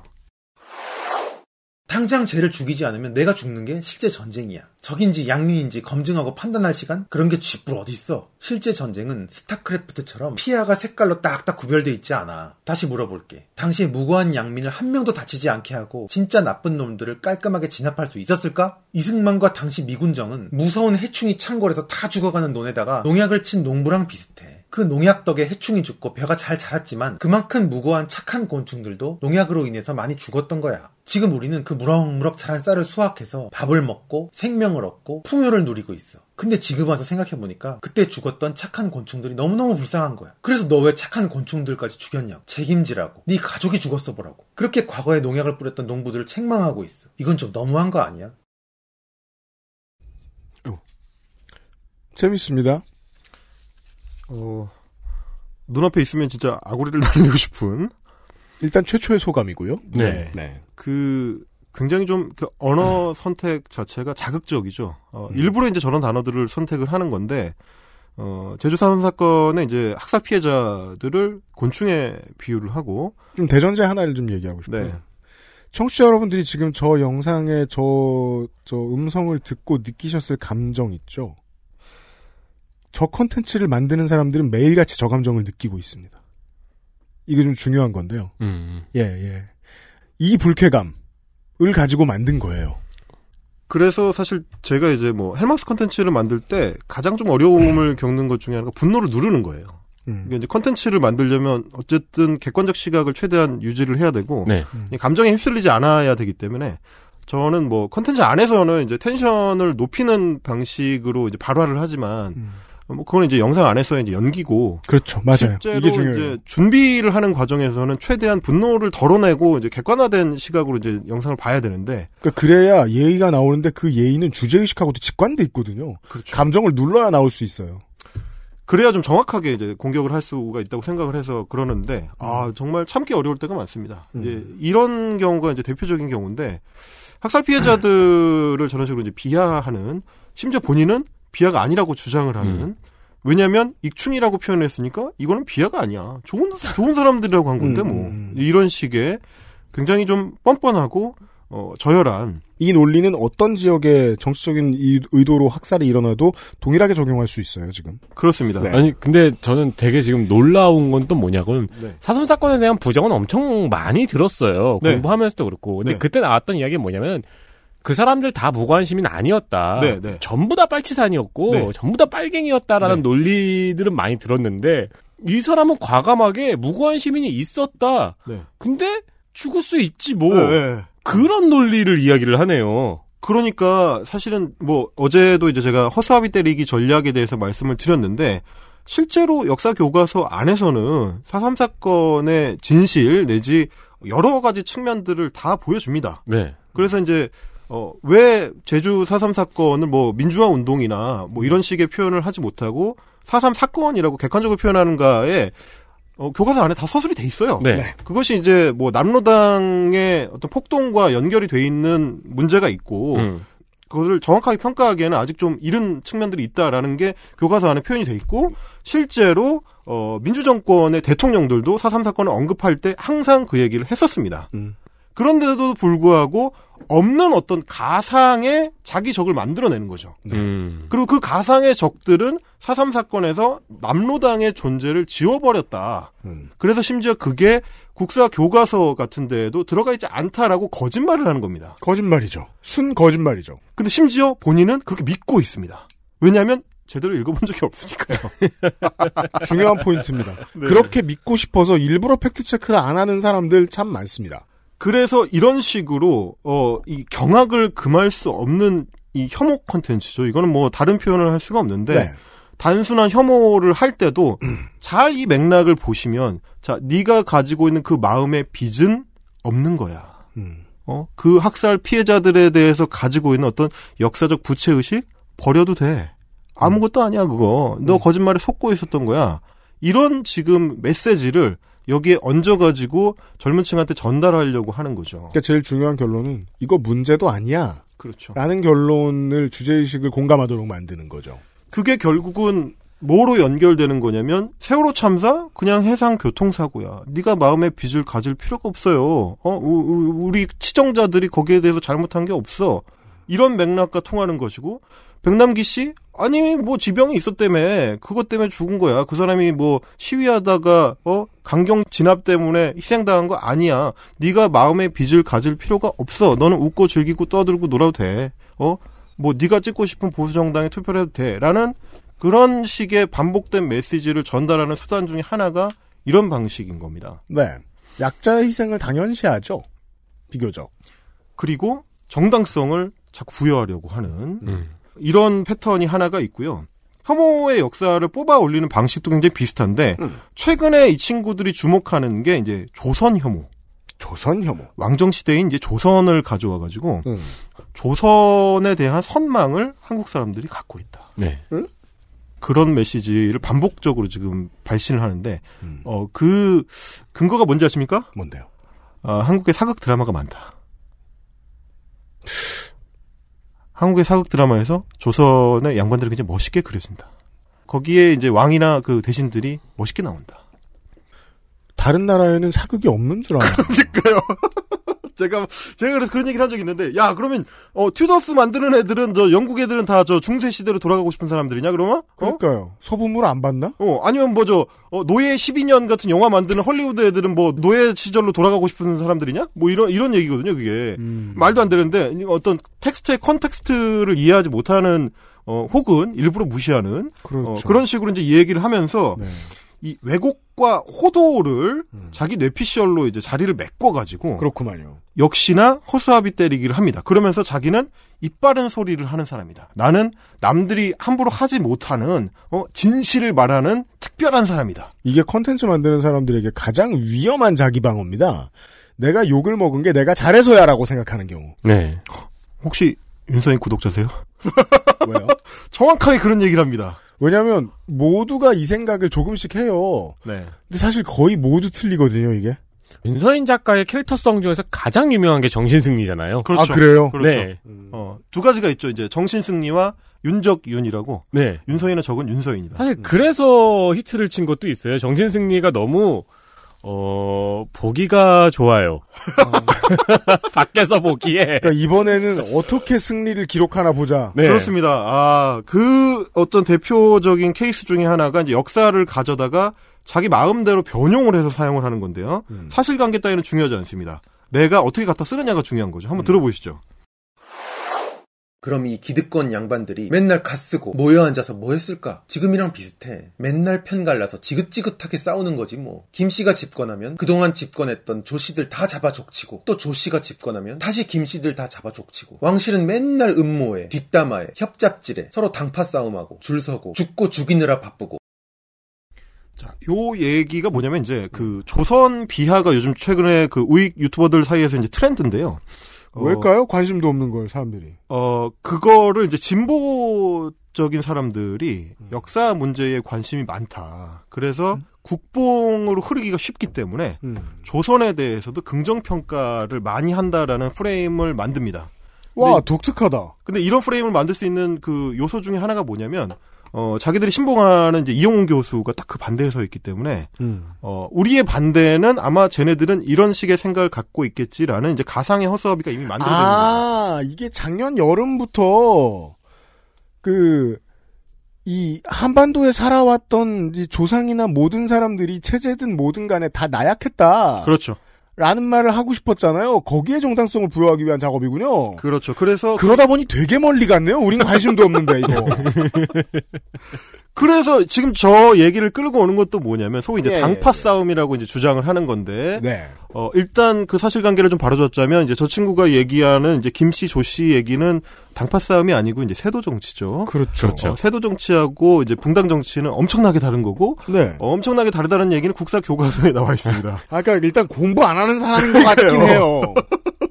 당장 쟤를 죽이지 않으면 내가 죽는 게 실제 전쟁이야. 적인지 양민인지 검증하고 판단할 시간? 그런 게 쥐뿔 어디 있어? 실제 전쟁은 스타크래프트처럼 피아가 색깔로 딱딱 구별돼 있지 않아. 다시 물어볼게. 당시에 무고한 양민을 한 명도 다치지 않게 하고 진짜 나쁜 놈들을 깔끔하게 진압할 수 있었을까? 이승만과 당시 미군정은 무서운 해충이 창궐해서 다 죽어가는 논에다가 농약을 친 농부랑 비슷해. 그 농약 덕에 해충이 죽고 벼가 잘 자랐지만 그만큼 무고한 착한 곤충들도 농약으로 인해서 많이 죽었던 거야. 지금 우리는 그 무럭무럭 자란 쌀을 수확해서 밥을 먹고 생명을 얻고 풍요를 누리고 있어. 근데 지금 와서 생각해보니까 그때 죽었던 착한 곤충들이 너무너무 불쌍한 거야. 그래서 너 왜 착한 곤충들까지 죽였냐고. 책임지라고. 네 가족이 죽었어 보라고. 그렇게 과거에 농약을 뿌렸던 농부들을 책망하고 있어. 이건 좀 너무한 거 아니야? 재밌습니다. 어, 눈앞에 있으면 진짜 아구리를 <laughs> 날리고 싶은, 일단 최초의 소감이고요. 네. 네. 그, 굉장히 좀, 그 언어 선택 자체가 자극적이죠. 어, 음. 일부러 이제 저런 단어들을 선택을 하는 건데, 어, 제주 사건 사건의 이제 학살 피해자들을 곤충에 비유를 하고, 좀 대전제 하나를 좀 얘기하고 싶어요. 네. 청취자 여러분들이 지금 저 영상의 저, 저 음성을 듣고 느끼셨을 감정 있죠? 저 컨텐츠를 만드는 사람들은 매일같이 저 감정을 느끼고 있습니다. 이게 좀 중요한 건데요. 음. 예, 예. 이 불쾌감을 가지고 만든 거예요. 그래서 사실 제가 이제 뭐 헬마우스 컨텐츠를 만들 때 가장 좀 어려움을 겪는 것 중에 하나가 분노를 누르는 거예요. 음. 이게 이제 컨텐츠를 만들려면 어쨌든 객관적 시각을 최대한 유지를 해야 되고 네. 이 감정에 휩쓸리지 않아야 되기 때문에 저는 뭐 컨텐츠 안에서는 이제 tension을 높이는 방식으로 이제 발화를 하지만 음. 뭐 그건 이제 영상 안에서의 이제 연기고 그렇죠. 맞아요. 이게 중요해요. 준비를 하는 과정에서는 최대한 분노를 덜어내고 이제 객관화된 시각으로 이제 영상을 봐야 되는데 그러니까 그래야 예의가 나오는데 그 예의는 주제 의식하고도 직관돼 있거든요. 그렇죠. 감정을 눌러야 나올 수 있어요. 그래야 좀 정확하게 이제 공격을 할 수가 있다고 생각을 해서 그러는데 아 정말 참기 어려울 때가 많습니다. 음. 이제 이런 경우가 이제 대표적인 경우인데 학살 피해자들을 저런 식으로 이제 비하하는 심지어 본인은 비하가 아니라고 주장을 하는 음. 왜냐하면 익충이라고 표현했으니까 이거는 비하가 아니야. 좋은 좋은 사람들이라고 한 건데 음, 뭐 음. 이런 식의 굉장히 좀 뻔뻔하고 어, 저열한 이 논리는 어떤 지역의 정치적인 이 의도로 학살이 일어나도 동일하게 적용할 수 있어요, 지금. 그렇습니다. 네. 아니 근데 저는 되게 지금 놀라운 건 또 뭐냐고는 네. 사슴 사건에 대한 부정은 엄청 많이 들었어요. 네. 공부하면서도 그렇고. 근데 네. 그때 나왔던 이야기는 뭐냐면 그 사람들 다 시민 아니었다. 네, 네. 전부 다 빨치산이었고 네. 전부 다 빨갱이였다라는 네. 논리들은 많이 들었는데 이 사람은 과감하게 시민이 있었다. 네. 근데 죽을 수 있지 뭐. 네, 네. 그런 논리를 이야기를 하네요. 그러니까 사실은 뭐 어제도 이제 제가 허수아비 때리기 전략에 대해서 말씀을 드렸는데 실제로 역사 교과서 안에서는 사삼 사건의 진실 내지 여러 가지 측면들을 다 보여줍니다. 네. 그래서 이제 어, 왜 제주 4.3 사건을 뭐 민주화 운동이나 뭐 이런 식의 표현을 하지 못하고 4.3 사건이라고 객관적으로 표현하는가에 어, 교과서 안에 다 서술이 돼 있어요. 네. 그것이 이제 뭐 남로당의 어떤 폭동과 연결이 돼 있는 문제가 있고 음. 그것을 정확하게 평가하기에는 아직 좀 이른 측면들이 있다라는 게 교과서 안에 표현이 돼 있고 실제로 어 민주정권의 대통령들도 4.3 사건을 언급할 때 항상 그 얘기를 했었습니다. 음. 그런데도 불구하고 없는 어떤 가상의 자기 적을 만들어내는 거죠. 음. 그리고 그 가상의 적들은 4.3 사건에서 남로당의 존재를 지워버렸다. 음. 그래서 심지어 그게 국사 교과서 같은 데에도 들어가 있지 않다라고 거짓말을 하는 겁니다. 거짓말이죠. 순 거짓말이죠. 근데 심지어 본인은 그렇게 믿고 있습니다. 왜냐하면 제대로 읽어본 적이 없으니까요. <laughs> 중요한 포인트입니다. 네. 그렇게 믿고 싶어서 일부러 팩트체크를 안 하는 사람들 참 많습니다. 그래서 이런 식으로 어 이 경악을 금할 수 없는 이 혐오 콘텐츠죠. 이거는 뭐 다른 표현을 할 수가 없는데 네. 단순한 혐오를 할 때도 잘 이 맥락을 보시면 자 네가 가지고 있는 그 마음의 빚은 없는 거야. 음. 어, 그 학살 피해자들에 대해서 가지고 있는 어떤 역사적 부채 의식 버려도 돼. 아무것도 아니야 그거. 너 거짓말에 속고 있었던 거야. 이런 지금 메시지를 여기에 얹어가지고 젊은 층한테 전달하려고 하는 거죠. 그러니까 제일 중요한 결론은 이거 문제도 아니야. 그렇죠. 라는 결론을 주제의식을 공감하도록 만드는 거죠. 그게 결국은 뭐로 연결되는 거냐면 세월호 참사 그냥 해상 교통사고야. 네가 마음의 빚을 가질 필요가 없어요. 어 우리 치정자들이 거기에 대해서 잘못한 게 없어. 이런 맥락과 통하는 것이고 백남기 씨 아니 뭐 지병이 있었다며 그것 때문에 죽은 거야. 그 사람이 뭐 시위하다가 어 강경 진압 때문에 희생당한 거 아니야. 네가 마음의 빚을 가질 필요가 없어. 너는 웃고 즐기고 떠들고 놀아도 돼. 어? 뭐 네가 찍고 싶은 보수 정당에 투표를 해도 돼라는 그런 식의 반복된 메시지를 전달하는 수단 중에 하나가 이런 방식인 겁니다. 네. 약자의 희생을 당연시하죠. 비교적. 그리고 정당성을 자꾸 부여하려고 하는 음. 이런 패턴이 하나가 있고요. 혐오의 역사를 뽑아 올리는 방식도 굉장히 비슷한데 최근에 이 친구들이 주목하는 게 이제 조선 혐오. 조선 혐오. 왕정 시대인 이제 조선을 가져와 가지고 음. 조선에 대한 선망을 한국 사람들이 갖고 있다. 네. 그런 메시지를 반복적으로 지금 발신을 하는데 음. 어그 근거가 뭔지 아십니까? 뭔데요? 아, 한국의 사극 드라마가 많다. 한국의 사극 드라마에서 조선의 양반들이 굉장히 멋있게 그려진다. 거기에 이제 왕이나 그 대신들이 멋있게 나온다. 다른 나라에는 사극이 없는 줄 알아요. <laughs> 그러니까요. 제가 제가 그래서 그런 얘기를 한 적이 있는데 야 그러면 어 튜더스 만드는 애들은 저 영국 애들은 다 저 중세 시대로 돌아가고 싶은 사람들이냐 그러면 어? 그러니까요. 서부물 안 봤나? 어 아니면 뭐 저 노예 12년 같은 영화 만드는 헐리우드 애들은 뭐 노예 시절로 돌아가고 싶은 사람들이냐 뭐 이런 이런 얘기거든요 그게 음. 말도 안 되는데 어떤 텍스트의 context를 이해하지 못하는 어 혹은 일부러 무시하는 그렇죠. 어, 그런 식으로 이제 이 얘기를 하면서 네. 이 왜곡과 호도를 자기 뇌피셜로 이제 자리를 메꿔가지고 그렇구만요. 역시나 허수아비 때리기를 합니다. 그러면서 자기는 이빠른 소리를 하는 사람이다. 나는 남들이 함부로 하지 못하는 어, 진실을 말하는 특별한 사람이다. 이게 컨텐츠 만드는 사람들에게 가장 위험한 자기 방어입니다. 내가 욕을 먹은 게 내가 잘해서야라고 생각하는 경우. 네. 혹시 윤서인 구독자세요? <laughs> 왜요? <laughs> 정확하게 그런 얘기를 합니다. 왜냐하면 모두가 이 생각을 조금씩 해요. 네. 근데 사실 거의 모두 틀리거든요, 이게. 윤서인 작가의 캐릭터성 중에서 가장 유명한 게 정신승리잖아요. 그렇죠. 아, 그래요? 그렇죠. 네. 어, 두 가지가 있죠. 이제 정신승리와 윤적윤이라고. 네. 윤서인은 적은 윤서인이다. 사실 그래서 히트를 친 것도 있어요. 정신승리가 너무 어, 보기가 좋아요. <laughs> 밖에서 보기에. 그러니까 이번에는 어떻게 승리를 기록하나 보자. 네. 그렇습니다. 아, 그 어떤 대표적인 케이스 중에 하나가 이제 역사를 가져다가 자기 마음대로 변용을 해서 사용을 하는 건데요. 사실관계 따위는 중요하지 않습니다. 내가 어떻게 갖다 쓰느냐가 중요한 거죠. 한번 들어보시죠. 그럼 이 기득권 양반들이 맨날 가 쓰고 모여 앉아서 뭐 했을까? 지금이랑 비슷해. 맨날 편 갈라서 지긋지긋하게 싸우는 거지 뭐. 김 씨가 집권하면 그동안 집권했던 조 씨들 다 잡아 족치고 또 조 씨가 집권하면 다시 김 씨들 다 잡아 족치고 왕실은 맨날 음모에 뒷담화에 협잡질에 서로 당파 싸움하고 줄 서고 죽고 죽이느라 바쁘고 자, 요 얘기가 뭐냐면 이제 그 조선 비하가 요즘 최근에 그 우익 유튜버들 사이에서 이제 트렌드인데요. 어, 왜일까요? 관심도 없는 걸 사람들이. 어, 그거를 이제 진보적인 사람들이 음. 역사 문제에 관심이 많다. 그래서 국뽕으로 흐르기가 쉽기 때문에 음. 조선에 대해서도 긍정평가를 많이 한다라는 프레임을 만듭니다. 와 근데- 독특하다. 근데 이런 프레임을 만들 수 있는 그 요소 중에 하나가 뭐냐면, 어, 자기들이 신봉하는 이제 이용훈 교수가 딱 그 반대에 서 있기 때문에, 음. 어, 우리의 반대는 아마 쟤네들은 이런 식의 생각을 갖고 있겠지라는 이제 가상의 허수아비가 이미 만들어져 있는 거죠. 아 이게 작년 여름부터 그. 이 한반도에 살아왔던 이 조상이나 모든 사람들이 체제든 뭐든 간에 다 나약했다. 그렇죠. 라는 말을 하고 싶었잖아요. 거기에 정당성을 부여하기 위한 작업이군요. 그렇죠. 그래서 그러다 보니 되게 멀리 갔네요. 우린 관심도 없는데 이거. <laughs> 그래서 지금 저 얘기를 끌고 오는 것도 뭐냐면 소위 이제 예, 당파 예, 싸움이라고 이제 주장을 하는 건데 네. 어 일단 그 사실관계를 좀 바로잡자면 이제 저 친구가 얘기하는 이제 김씨 조씨 얘기는 당파 싸움이 아니고 이제 세도 정치죠. 그렇죠. 어, 세도 정치하고 이제 붕당 정치는 엄청나게 다른 거고 네. 어, 엄청나게 다르다는 얘기는 국사 교과서에 나와 있습니다. 아, 그러니까 일단 공부 안 하는 사람인 것 같긴 <laughs> 해요.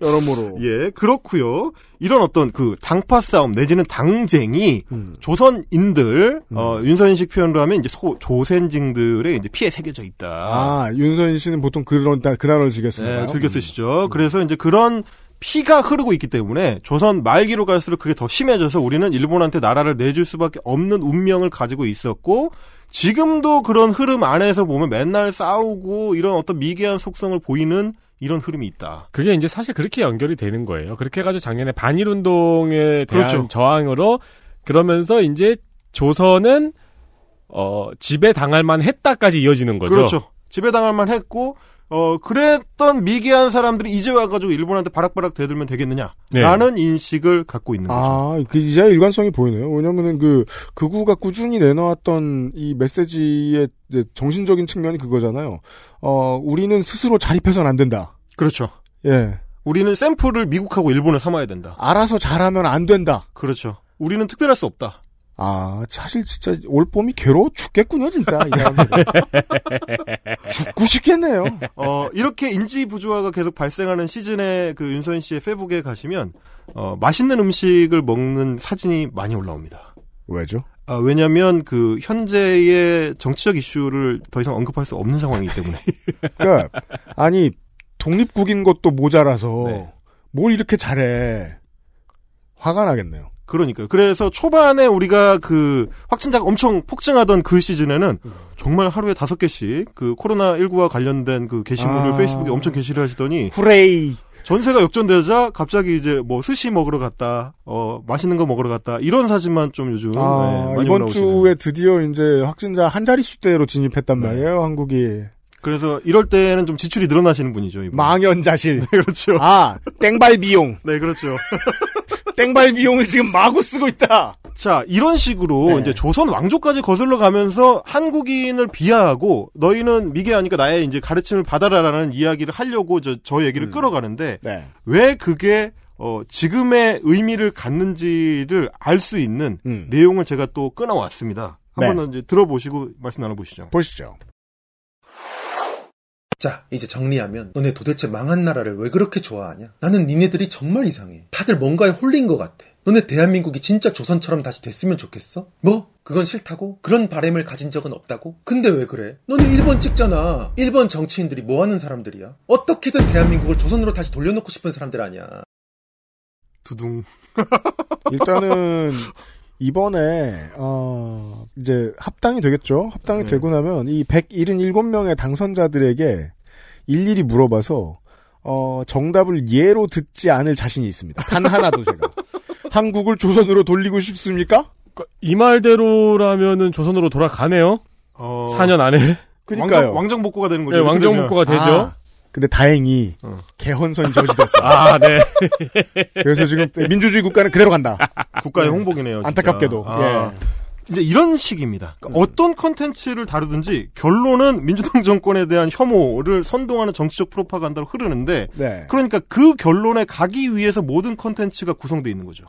여러모로. 예, 그렇고요. 이런 어떤 그 당파 싸움 내지는 당쟁이 음. 조선인들 어 윤선식 표현으로 하면 이제 소, 조센징들의 이제 피해 새겨져 있다. 아, 윤선 씨는 보통 그런 단- 그 단어를 즐겼습니다. 네, 즐겨 쓰시죠. 그래서 이제 그런 피가 흐르고 있기 때문에 조선 말기로 갈수록 그게 더 심해져서 우리는 일본한테 나라를 내줄 수밖에 없는 운명을 가지고 있었고 지금도 그런 흐름 안에서 보면 맨날 싸우고 이런 어떤 미개한 속성을 보이는 이런 흐름이 있다. 그게 이제 사실 그렇게 연결이 되는 거예요. 그렇게 해가지고 작년에 반일 운동에 대한 그렇죠. 저항으로 그러면서 이제 조선은 어 지배 당할 만 했다까지 이어지는 거죠. 그렇죠. 지배당할 만 했고 어 그랬던 미개한 사람들이 이제 와가지고 일본한테 바락바락 대들면 되겠느냐? 네. 라는 인식을 갖고 있는 거죠. 아, 그 이제 일관성이 보이네요. 왜냐면은 그 극우가 꾸준히 내놓았던 이 메시지의 이제 정신적인 측면이 그거잖아요. 어, 우리는 스스로 자립해서는 안 된다. 그렇죠. 예. 우리는 샘플을 미국하고 일본을 삼아야 된다. 알아서 잘하면 안 된다. 그렇죠. 우리는 특별할 수 없다. 아, 사실 진짜 올 봄이 괴로워 죽겠군요, 진짜. <laughs> 죽고 싶겠네요. 어, 이렇게 인지 부조화가 계속 발생하는 시즌에 그 윤선 씨의 페북에 가시면, 어, 맛있는 음식을 먹는 사진이 많이 올라옵니다. 왜죠? 아, 왜냐면 그 현재의 정치적 이슈를 더 이상 언급할 수 없는 상황이기 때문에. <laughs> 그러니까 아니 독립국인 것도 모자라서 네. 뭘 이렇게 잘해. 화가 나겠네요. 그러니까요. 그래서 초반에 우리가 그 확진자가 엄청 폭증하던 그 시즌에는 정말 하루에 다섯 개씩 그 코로나 19와 관련된 그 게시물을 아. 페이스북에 엄청 게시를 하시더니 후레이. 전세가 역전되자 갑자기 이제 뭐 스시 먹으러 갔다, 어 맛있는 거 먹으러 갔다 이런 사진만 좀 요즘 아, 네, 많이 이번 올라오시네요. 주에 드디어 이제 확진자 한 자릿수대로 진입했단 네. 말이에요, 한국이. 그래서 이럴 때는 좀 지출이 늘어나시는 분이죠. 이분. 망연자실. <laughs> 그렇죠. 아, 땡발 비용. 네, 그렇죠. <laughs> 땡발 비용을 지금 마구 쓰고 있다. 자, 이런 식으로 네. 이제 조선 왕조까지 거슬러 가면서 한국인을 비하하고 너희는 미개하니까 나의 이제 가르침을 받아라라는 이야기를 하려고 저, 저 얘기를 끌어가는데 네. 왜 그게 어, 지금의 의미를 갖는지를 알 수 있는 음. 내용을 제가 또 끊어왔습니다. 네. 한번 이제 들어보시고 말씀 나눠보시죠. 보시죠. 자, 이제 정리하면 너네 도대체 망한 나라를 왜 그렇게 좋아하냐? 나는 니네들이 정말 이상해. 다들 뭔가에 홀린 것 같아. 너네 대한민국이 진짜 조선처럼 다시 됐으면 좋겠어? 뭐? 그건 싫다고? 그런 바램을 가진 적은 없다고? 근데 왜 그래? 너네 일본 찍잖아. 일본 정치인들이 뭐 하는 사람들이야? 어떻게든 대한민국을 조선으로 다시 돌려놓고 싶은 사람들 아니야. 두둥. <laughs> 일단은 이번에 어 이제 합당이 되겠죠. 합당이 네. 되고 나면 이 177명의 당선자들에게 일일이 물어봐서 어, 정답을 예로 듣지 않을 자신이 있습니다. 단 하나도 제가. <laughs> 한국을 조선으로 돌리고 싶습니까? 이 말대로라면은 조선으로 돌아가네요. 어, 4년 안에. 그러니까요. 왕정, 왕정 복구가 되는 거죠. 네, 왕정. 복구가 되죠. 아, 근데 다행히 어. 개헌선이 저지됐어요. <laughs> 아, 네. <laughs> 그래서 지금 민주주의 국가는 그대로 간다. 국가의 홍보기네요. 진짜. 안타깝게도. 아. 예. 이제 이런 식입니다. 그러니까 어떤 컨텐츠를 다루든지 결론은 민주당 정권에 대한 혐오를 선동하는 정치적 프로파간다로 흐르는데 네. 그러니까 그 결론에 가기 위해서 모든 컨텐츠가 구성되어 있는 거죠.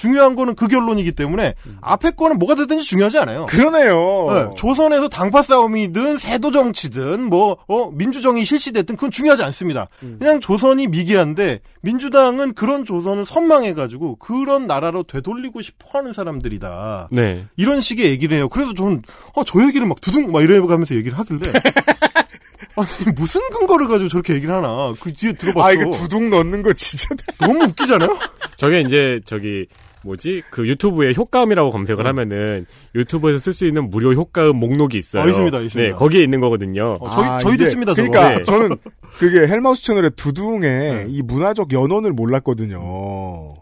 중요한 거는 그 결론이기 때문에 앞에 거는 뭐가 되든지 중요하지 않아요. 그러네요. 네, 조선에서 당파 싸움이든 세도 정치든 뭐 어, 민주정이 실시됐든 그건 중요하지 않습니다. 그냥 조선이 미개한데 민주당은 그런 조선을 선망해가지고 그런 나라로 되돌리고 싶어하는 사람들이다. 네. 이런 식의 얘기를 해요. 그래서 저는 어, 저 얘기를 막 두둥 막 이래가면서 얘기를 하길래 <laughs> 아니 무슨 근거를 가지고 저렇게 얘기를 하나 그 뒤에 들어봤어. 아, 이거 두둑 넣는 거 진짜. 너무 웃기잖아요. 저게 이제 저기 뭐지 그 유튜브에 효과음이라고 검색을 하면은 유튜브에서 쓸 수 있는 무료 효과음 목록이 있어요. 아, 있습니다, 있습니다. 네, 거기에 있는 거거든요. 어, 저희 아, 저희도 씁니다. 저거. 그러니까 네. 저는 <laughs> 그게 헬마우스 채널의 두둥에 이 문화적 연원을 몰랐거든요.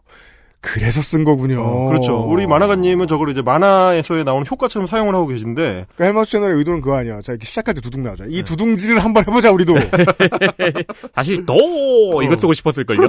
그래서 쓴 거군요. 어, 그렇죠. 우리 만화가님은 저걸 이제 만화에서 나오는 효과처럼 사용을 하고 계신데 그 헬마우스 채널의 의도는 그거 아니야. 자, 이렇게 시작할 때 두둥. 네. 이 두둥질을 한번 해보자, 우리도. <laughs> 다시 또 이거 쓰고 싶었을걸요. <laughs>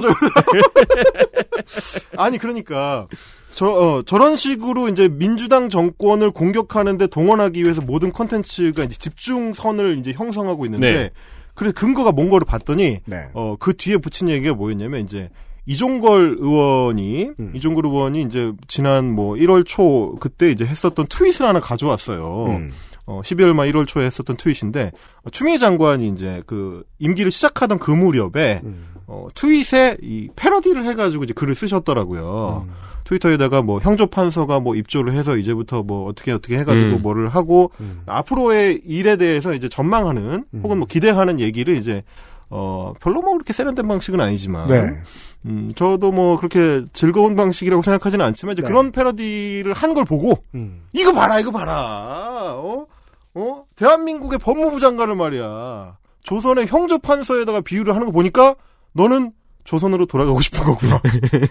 아니 그러니까 저 어, 저런 식으로 이제 민주당 정권을 공격하는데 동원하기 위해서 모든 컨텐츠가 이제 집중선을 이제 형성하고 있는데 네. 그래서 근거가 뭔가를 봤더니 네. 어 그 뒤에 붙인 얘기가 뭐였냐면 이제 이종걸 의원이 음. 이종걸 의원이 이제 지난 뭐 1월 초 그때 이제 했었던 트윗을 하나 가져왔어요. 음. 어, 12월 말 1월 초에 했었던 트윗인데 어, 추미애 장관이 이제 그 임기를 시작하던 그 무렵에 음. 어, 트윗에 이 패러디를 해가지고 이제 글을 쓰셨더라고요. 음. 트위터에다가 뭐 형조 판서가 뭐 입조를 해서 이제부터 뭐 어떻게 어떻게 해가지고 음. 뭐를 하고 음. 앞으로의 일에 대해서 이제 전망하는 음. 혹은 뭐 기대하는 얘기를 이제 어 별로 뭐 그렇게 세련된 방식은 아니지만 네. 음 저도 뭐 그렇게 즐거운 방식이라고 생각하지는 않지만 이제 네. 그런 패러디를 한 걸 보고 음. 이거 봐라, 이거 봐라. 어? 어? 대한민국의 법무부 장관을 말이야. 조선의 형조판서에다가 비유를 하는 거 보니까 너는 조선으로 돌아가고 싶은 거구나.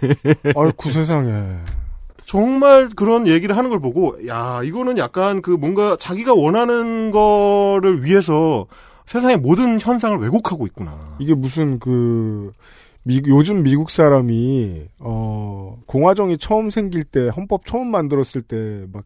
<laughs> 아이쿠 세상에. 정말 그런 얘기를 하는 걸 보고, 야, 이거는 약간 그 뭔가 자기가 원하는 거를 위해서 세상의 모든 현상을 왜곡하고 있구나. 이게 무슨 그 미, 요즘 미국 사람이 어 공화정이 처음 생길 때 헌법 처음 만들었을 때 막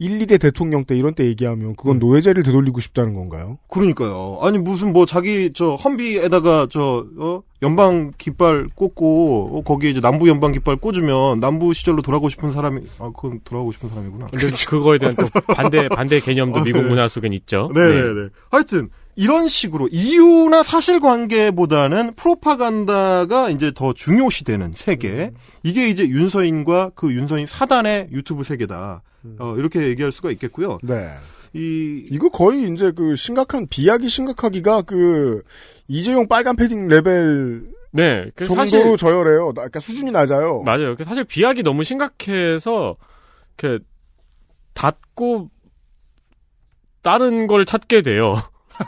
1, 2대 대통령 때 이런 때 얘기하면 그건 노예제를 되돌리고 싶다는 건가요? 그러니까요. 아니 무슨 뭐 자기 저 헌비에다가 저 어? 연방 깃발 꽂고 어, 거기에 이제 남부 연방 깃발 꽂으면 남부 시절로 돌아가고 싶은 사람이 아 그건 돌아가고 싶은 사람이구나. 근데 그거에 대한 또 <laughs> 반대 반대 개념도 미국 네. 문화 속엔 있죠. 네 네 네. 하여튼 이런 식으로 이유나 사실관계보다는 프로파간다가 이제 더 중요시되는 세계. 이게 이제 윤서인과 그 윤서인 사단의 유튜브 세계다. 어, 이렇게 얘기할 수가 있겠고요. 네. 이 이거 거의 이제 그 심각한 비약이 심각하기가 그 이재용 빨간 패딩 레벨 네. 그 정도로 사실 저열해요. 나- 그러니까 수준이 낮아요. 맞아요. 그 사실 비약이 너무 심각해서 그 닫고 다른 걸 찾게 돼요.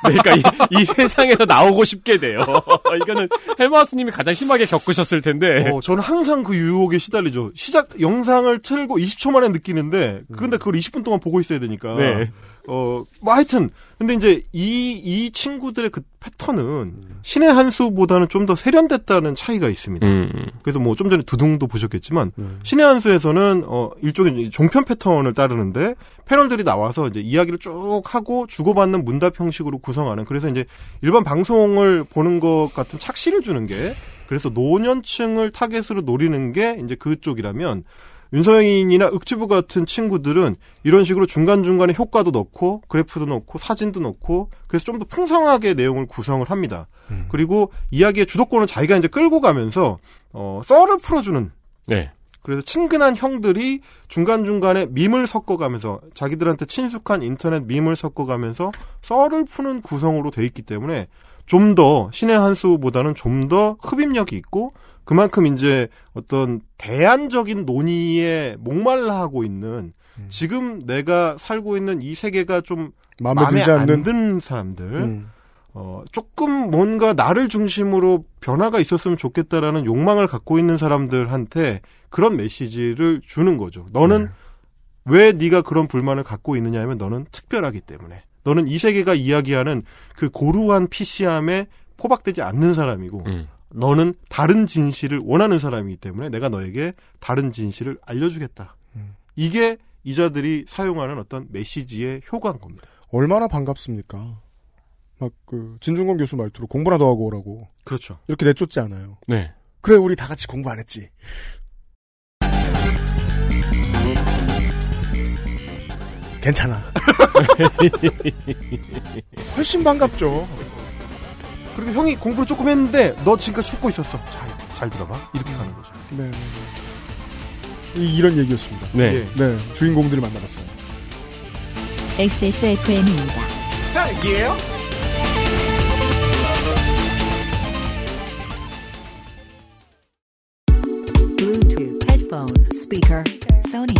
그러니까 이, 이 세상에서 나오고 싶게 돼요. <laughs> 이거는 헬마우스님이 가장 심하게 겪으셨을 텐데. 어, 저는 항상 그 유혹에 시달리죠. 시작 영상을 틀고 20초 만에 느끼는데 근데 그걸 20분 동안 보고 있어야 되니까. 네. 어, 뭐 하여튼 근데 이제 이 이 친구들의 그 패턴은 신의 한 수보다는 좀 더 세련됐다는 차이가 있습니다. 음. 그래서 뭐 좀 전에 두둥도 보셨겠지만 음. 신의 한 수에서는 어 일종의 종편 패턴을 따르는데 패널들이 나와서 이제 이야기를 쭉 하고 주고받는 문답 형식으로 구성하는 그래서 이제 일반 방송을 보는 것 같은 착시를 주는 게 그래서 노년층을 타겟으로 노리는 게 이제 그쪽이라면 윤서영이나 윽주부 같은 친구들은 이런 식으로 중간중간에 효과도 넣고 그래프도 넣고 사진도 넣고 그래서 좀 더 풍성하게 내용을 구성을 합니다. 그리고 이야기의 주도권을 자기가 이제 끌고 가면서 어 썰을 풀어주는 네. 그래서 친근한 형들이 중간중간에 밈을 섞어가면서 자기들한테 친숙한 인터넷 밈을 섞어가면서 썰을 푸는 구성으로 돼 있기 때문에 좀 더 신의 한 수보다는 좀 더 흡입력이 있고 그만큼 이제 어떤 대안적인 논의에 목말라 하고 있는 지금 내가 살고 있는 이 세계가 좀 마음에 마음에 들지 안 않는 드는 사람들 음. 어, 조금 뭔가 나를 중심으로 변화가 있었으면 좋겠다라는 욕망을 갖고 있는 사람들한테 그런 메시지를 주는 거죠. 너는 네. 왜 네가 그런 불만을 갖고 있느냐 하면 너는 특별하기 때문에. 너는 이 세계가 이야기하는 그 고루한 PC함에 포박되지 않는 사람이고 음. 너는 다른 진실을 원하는 사람이기 때문에 내가 너에게 다른 진실을 알려주겠다. 이게 이자들이 사용하는 어떤 메시지의 효과인 겁니다. 얼마나 반갑습니까? 막 그 진중권 교수 말투로 공부나 더 하고 오라고 그렇죠. 이렇게 내쫓지 않아요. 네. 그래 우리 다 같이 공부 안 했지. 괜찮아. <laughs> 훨씬 반갑죠. 그리고 형이 공부를 조금 했는데 너 지금까지 죽고 있었어. 잘, 잘 들어봐. 이렇게 가는 거죠. 네. 네, 네. 이, 이런 얘기였습니다. 네. 예. 네, 주인공들을 만나봤어요. XSFM입니다. 딸기예요? Bluetooth. Headphone. Speaker. Sony.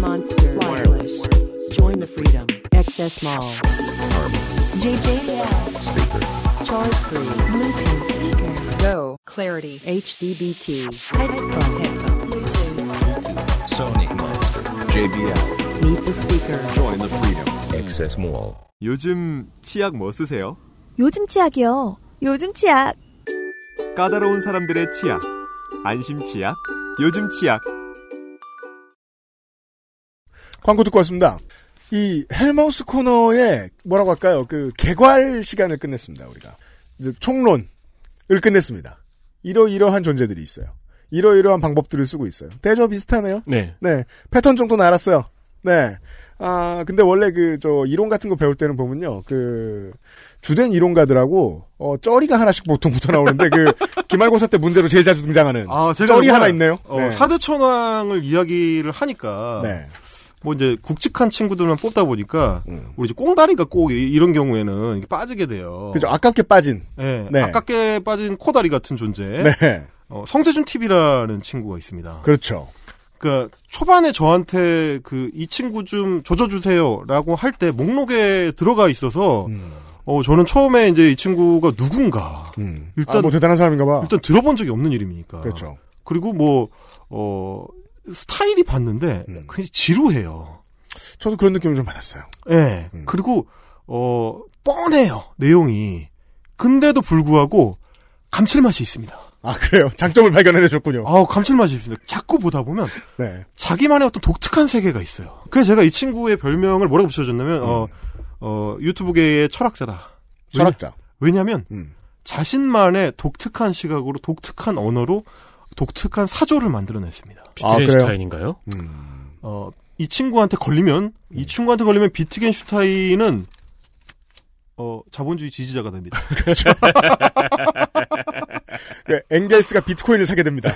Monster. Wireless. Join the freedom. XS Mall. JJL. Speaker. Charge 3. Bluetooth. Speaker. Go. Clarity. HDBT. Headphone. Headphone. Bluetooth. Sony Monster. JBL. Meet the speaker. Join the freedom. Access Mall. 요즘 치약 뭐 쓰세요? 요즘 치약이요. 요즘 치약. 까다로운 사람들의 치약. 안심 치약. 요즘 치약. 광고 듣고 왔습니다. 이 헬마우스 코너에 뭐라고 할까요? 그 개괄 시간을 끝냈습니다. 우리가 이제 총론을 끝냈습니다. 이러이러한 존재들이 있어요. 이러이러한 방법들을 쓰고 있어요. 대저 비슷하네요. 네. 네, 패턴 정도는 알았어요. 네. 아, 근데 원래 그, 저, 이론 같은 거 배울 때는 보면요, 그, 주된 이론가들하고, 어, 쩌리가 하나씩 보통 붙어 나오는데, 그, <laughs> 기말고사 때 문제로 제일 자주 등장하는. 아, 제가 쩌리 하나 있네요. 어, 네. 사대천왕을 이야기를 하니까 네. 뭐 이제 굵직한 친구들만 뽑다 보니까 음. 우리 이제 꽁다리가 꼭 이- 이런 경우에는 빠지게 돼요. 그죠. 아깝게 빠진. 네, 네. 아깝게 빠진 코다리 같은 존재. 네. 어, 성재준 TV라는 친구가 있습니다. 그렇죠. 그러니까 초반에 저한테 그 이 친구 좀 조져주세요라고 할 때 목록에 들어가 있어서 음. 어 저는 처음에 이제 이 친구가 누군가 음. 일단 아, 뭐 대단한 사람인가 봐. 일단 들어본 적이 없는 이름이니까. 그렇죠. 그리고 뭐 어, 스타일이 봤는데 음. 굉장히 지루해요. 저도 그런 느낌을 좀 받았어요. 예. 네. 음. 그리고 어 뻔해요 내용이. 근데도 불구하고 감칠맛이 있습니다. 아, 그래요? 장점을 발견해내셨군요. 아우 감칠맛이 있습니다. 자꾸 보다 보면 네. 자기만의 어떤 독특한 세계가 있어요. 그래서 제가 이 친구의 별명을 뭐라고 붙여줬냐면 음. 어, 어 유튜브계의 철학자다. 철학자. 왜냐하면 음. 자신만의 독특한 시각으로 독특한 언어로 독특한 사조를 만들어냈습니다. 아? 비트겐슈타인인가요? 음. 어, 이 친구한테 걸리면 이 친구한테 걸리면 비트겐슈타인은 어, 자본주의 지지자가 됩니다. <laughs> 그 엥겔스가 비트코인을 사게 됩니다.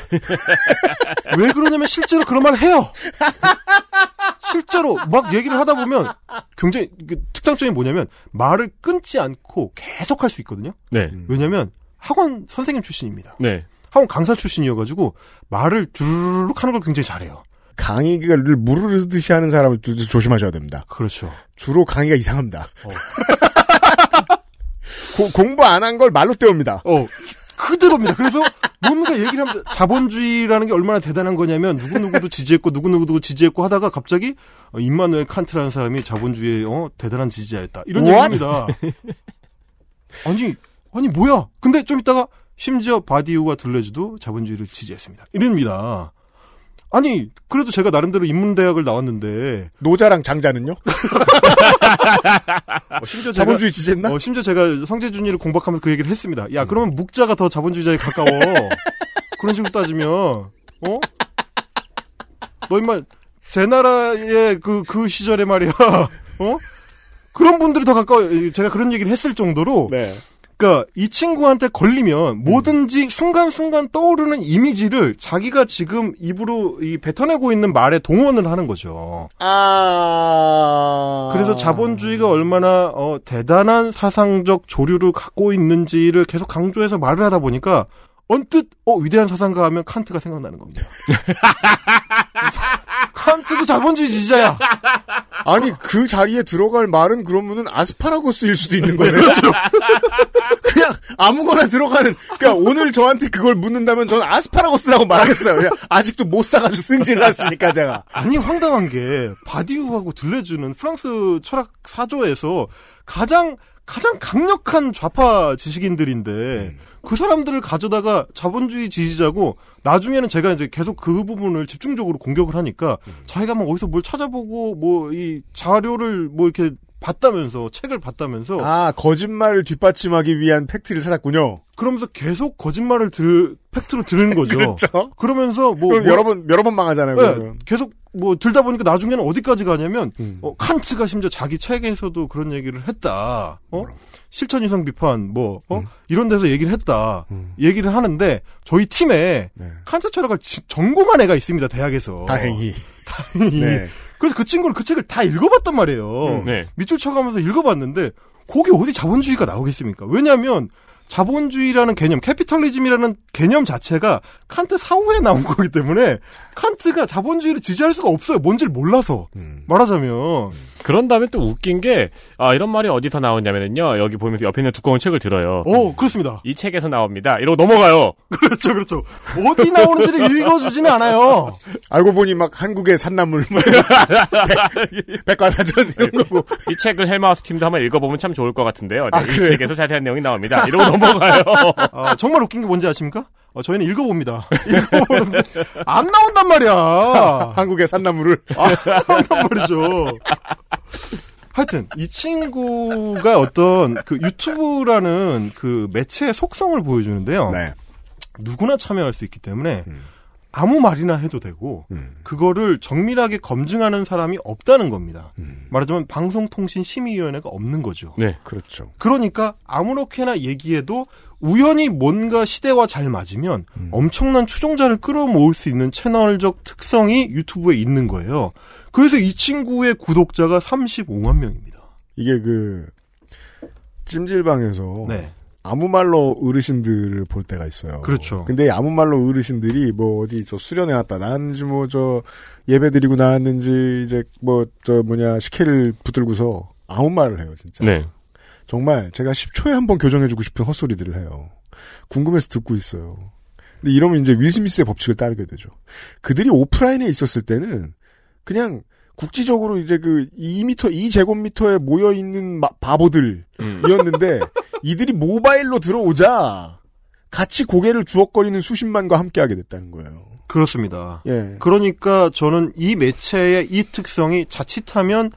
왜 그러냐면 실제로 그런 말을 해요. 실제로 막 얘기를 하다 보면 굉장히 그 특장점이 뭐냐면 말을 끊지 않고 계속 할 수 있거든요. 네. 왜냐면 학원 선생님 출신입니다. 네. 학원 강사 출신이어가지고 말을 주르륵 하는 걸 굉장히 잘해요. 강의를 무르르듯이 하는 사람을 조- 조심하셔야 됩니다. 그렇죠. 주로 강의가 이상합니다. 어. <laughs> 고- 공부 안 한 걸 말로 때웁니다. 어, 그대로입니다. 그래서 뭔가 얘기를 하면 자본주의라는 게 얼마나 대단한 거냐면 누구누구도 지지했고 누구누구도 지지했고 하다가 갑자기 어, 임마누엘 칸트라는 사람이 자본주의의 어, 대단한 지지자였다. 이런 What? 얘기입니다. 아니, 아니 뭐야. 근데 좀 이따가 심지어 바디우와 들레즈도 자본주의를 지지했습니다. 이럽니다. 아니, 그래도 제가 나름대로 인문대학을 나왔는데 노자랑 장자는요? <laughs> 어, 심지어 제가 자본주의 지지했나? 어, 심지어 제가 성재준이를 공박하면서 그 얘기를 했습니다. 야, 그러면 묵자가 더 자본주의자에 가까워. <laughs> 그런 식으로 따지면, 어? 너 임마, 제 나라의 그, 그 시절에 말이야, <laughs> 어? 그런 분들이 더 가까워. 제가 그런 얘기를 했을 정도로, 네. 그니까, 이 친구한테 걸리면 뭐든지 순간순간 떠오르는 이미지를 자기가 지금 입으로 이 뱉어내고 있는 말에 동원을 하는 거죠. 아. 그래서 자본주의가 얼마나 어, 대단한 사상적 조류를 갖고 있는지를 계속 강조해서 말을 하다 보니까 언뜻 어 위대한 사상가 하면 칸트가 생각나는 겁니다. <laughs> 칸트도 자본주의 지지자야. 아니 그 자리에 들어갈 말은 그러면은 아스파라거스일 수도 있는 거네요. <laughs> 그냥 아무거나 들어가는. 그러니까 오늘 저한테 그걸 묻는다면 저는 아스파라거스라고 말하겠어요. 그냥 아직도 못 사가지고 승질 났으니까 제가. 아니 황당한 게 바디우하고 들레주는 프랑스 철학 사조에서 가장 가장 강력한 좌파 지식인들인데 그 사람들을 가져다가 자본주의 지지자고 나중에는 제가 이제 계속 그 부분을 집중적으로 공격을 하니까 자기가 막 어디서 뭘 찾아보고 뭐 이 자료를 뭐 이렇게 봤다면서 책을 봤다면서 아 거짓말을 뒷받침하기 위한 팩트를 찾았군요. 그러면서 계속 거짓말을 들 팩트로 들은 거죠. <laughs> 그렇죠. 그러면서 뭐, 뭐- 여러 번 여러 번 망하잖아요. 네. 계속 뭐 들다 보니까 나중에는 어디까지 가냐면 음. 어, 칸트가 심지어 자기 책에서도 그런 얘기를 했다. 어? 실천 이상 비판 뭐 어? 이런 데서 얘기를 했다. 얘기를 하는데 저희 팀에 칸트 철학을 지- 전공한 애가 있습니다. 대학에서. 다행히. <laughs> 다행히. 네. 그래서 그 친구는 그 책을 다 읽어봤단 말이에요. 음, 네. 밑줄 쳐가면서 읽어봤는데 거기 어디 자본주의가 나오겠습니까? 왜냐하면 자본주의라는 개념, 캐피털리즘이라는 개념 자체가 칸트 사후에 나온 거기 때문에 칸트가 자본주의를 지지할 수가 없어요. 뭔지를 몰라서 말하자면 그런 다음에 또 웃긴 게, 아, 이런 말이 어디서 나오냐면요. 여기 보면서 옆에 있는 두꺼운 책을 들어요. 어 그렇습니다. 이 책에서 나옵니다. 이러고 넘어가요. <laughs> 그렇죠, 그렇죠. 어디 나오는지를 <laughs> 읽어주지는 않아요. 알고 보니 막 한국의 산나물, 뭐 <laughs> 백- 백과사전 이런 거고. 이 책을 헬마우스 팀도 한번 읽어보면 참 좋을 것 같은데요. 네, 아, 이 그래요? 책에서 자세한 내용이 나옵니다. 이러고 넘어가요. 아, 정말 웃긴 게 뭔지 아십니까? 어, 저희는 읽어봅니다. <laughs> 읽어보는데 안 나온단 말이야. <laughs> 한국의 산나물을. 아, 나온단 말이죠. 하여튼 이 친구가 어떤 그 유튜브라는 그 매체의 속성을 보여주는데요. 네. 누구나 참여할 수 있기 때문에 아무 말이나 해도 되고 그거를 정밀하게 검증하는 사람이 없다는 겁니다. 말하자면 방송통신심의위원회가 없는 거죠. 네. 그렇죠. 그러니까 아무렇게나 얘기해도 우연히 뭔가 시대와 잘 맞으면 엄청난 추종자를 끌어모을 수 있는 채널적 특성이 유튜브에 있는 거예요. 그래서 이 친구의 구독자가 35만 명입니다. 이게 그 찜질방에서 네. 아무 말로 어르신들을 볼 때가 있어요. 그렇죠. 근데 아무 말로 어르신들이 뭐 어디 저 수련회 왔다 나왔는지 뭐 저 예배 드리고 나왔는지 이제 뭐 저 뭐냐 식혜를 붙들고서 아무 말을 해요 진짜. 네. 정말 제가 10초에 한 번 교정해주고 싶은 헛소리들을 해요. 궁금해서 듣고 있어요. 근데 이러면 이제 윌 스미스의 법칙을 따르게 되죠. 그들이 오프라인에 있었을 때는 그냥 국지적으로 이제 그 2미터, 2제곱미터에 모여 있는 마- 바보들이었는데 이들이 모바일로 들어오자 같이 고개를 주걱거리는 수십만과 함께하게 됐다는 거예요. 그렇습니다. 예. 그러니까 저는 이 매체의 이 특성이 자칫하면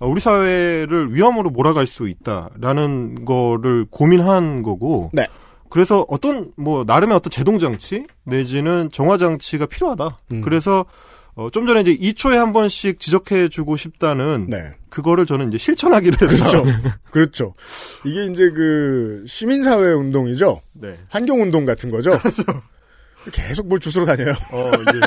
우리 사회를 위험으로 몰아갈 수 있다라는 거를 고민한 거고. 네. 그래서 어떤 뭐 나름의 어떤 제동 장치 내지는 정화 장치가 필요하다. 음. 그래서 어, 좀 전에 이제 2초에 한 번씩 지적해주고 싶다는 네. 그거를 저는 이제 실천하기로 그렇죠. 했죠. <laughs> 그렇죠. 이게 이제 그 시민사회 운동이죠. 네. 환경 운동 같은 거죠. 계속 뭘 주스러 다녀요. <laughs> 어, 이제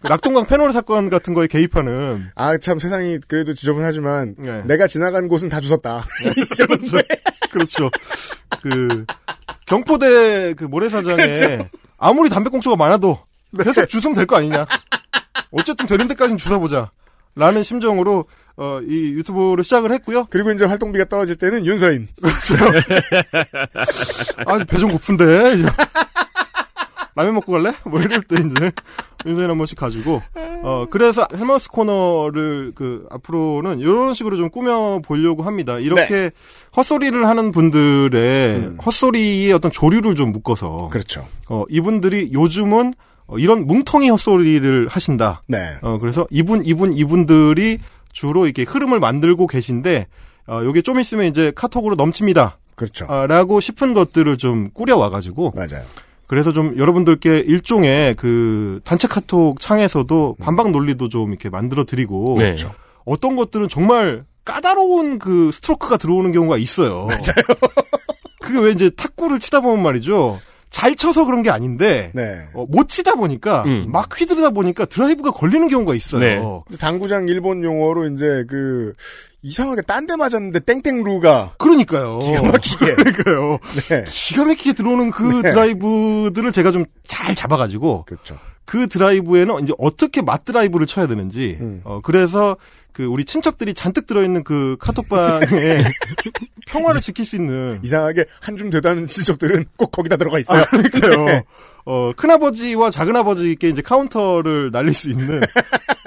그 낙동강 페놀 사건 같은 거에 개입하는 아, 참 세상이 그래도 지저분하지만 네. 내가 지나간 곳은 다 주웠다. <laughs> 그렇죠. 그렇죠. 그 경포대 그 모래사장에 그렇죠. 아무리 담배꽁초가 많아도 네. 계속 주스면 될 거 아니냐. 어쨌든 되는 데까지는 주워보자. 라는 심정으로 어, 이 유튜브를 시작을 했고요. 그리고 이제 활동비가 떨어질 때는 윤서인. <laughs> 아, 배 좀 고픈데. <laughs> 라면 먹고 갈래? 뭐 이럴 때 이제 윤서인 한 번씩 가지고 어 그래서 헬마우스 코너를 그 앞으로는 이런 식으로 좀 꾸며 보려고 합니다. 이렇게 헛소리를 하는 분들의 헛소리의 어떤 조류를 좀 묶어서 그렇죠. 어 이분들이 요즘은 어, 이런 뭉텅이 헛소리를 하신다. 네. 어 그래서 이분 이분 이분들이 주로 이렇게 흐름을 만들고 계신데 어 요게 좀 있으면 이제 카톡으로 넘칩니다. 그렇죠. 아, 라고 싶은 것들을 좀 꾸려와가지고. 맞아요. 그래서 좀 여러분들께 일종의 그 단체 카톡 창에서도 반박 논리도 좀 이렇게 만들어 드리고. 네. 그렇죠. 어떤 것들은 정말 까다로운 그 스트로크가 들어오는 경우가 있어요. <laughs> 맞아요. 그게 왜 이제 탁구를 치다 보면 말이죠. 잘 쳐서 그런 게 아닌데. 네. 어, 못 치다 보니까 음. 막 휘두르다 보니까 드라이브가 걸리는 경우가 있어요. 네. 당구장 일본 용어로 이제 그 이상하게 딴 데 맞았는데 땡땡루가 그러니까요. 기가 막히게. <laughs> 그러니까요. 네. 기가 막히게 들어오는 그 네. 드라이브들을 제가 좀 잘 잡아가지고 그렇죠. 그 드라이브에는 이제 어떻게 맞드라이브를 쳐야 되는지 음. 어 그래서 그 우리 친척들이 잔뜩 들어있는 그 카톡방에 <laughs> 평화를 지킬 수 있는 이상하게 한줌 되다는 친척들은 꼭 거기다 들어가 있어요. 그러니까요. <laughs> 어, 큰아버지와 작은아버지께 이제 카운터를 날릴 수 있는,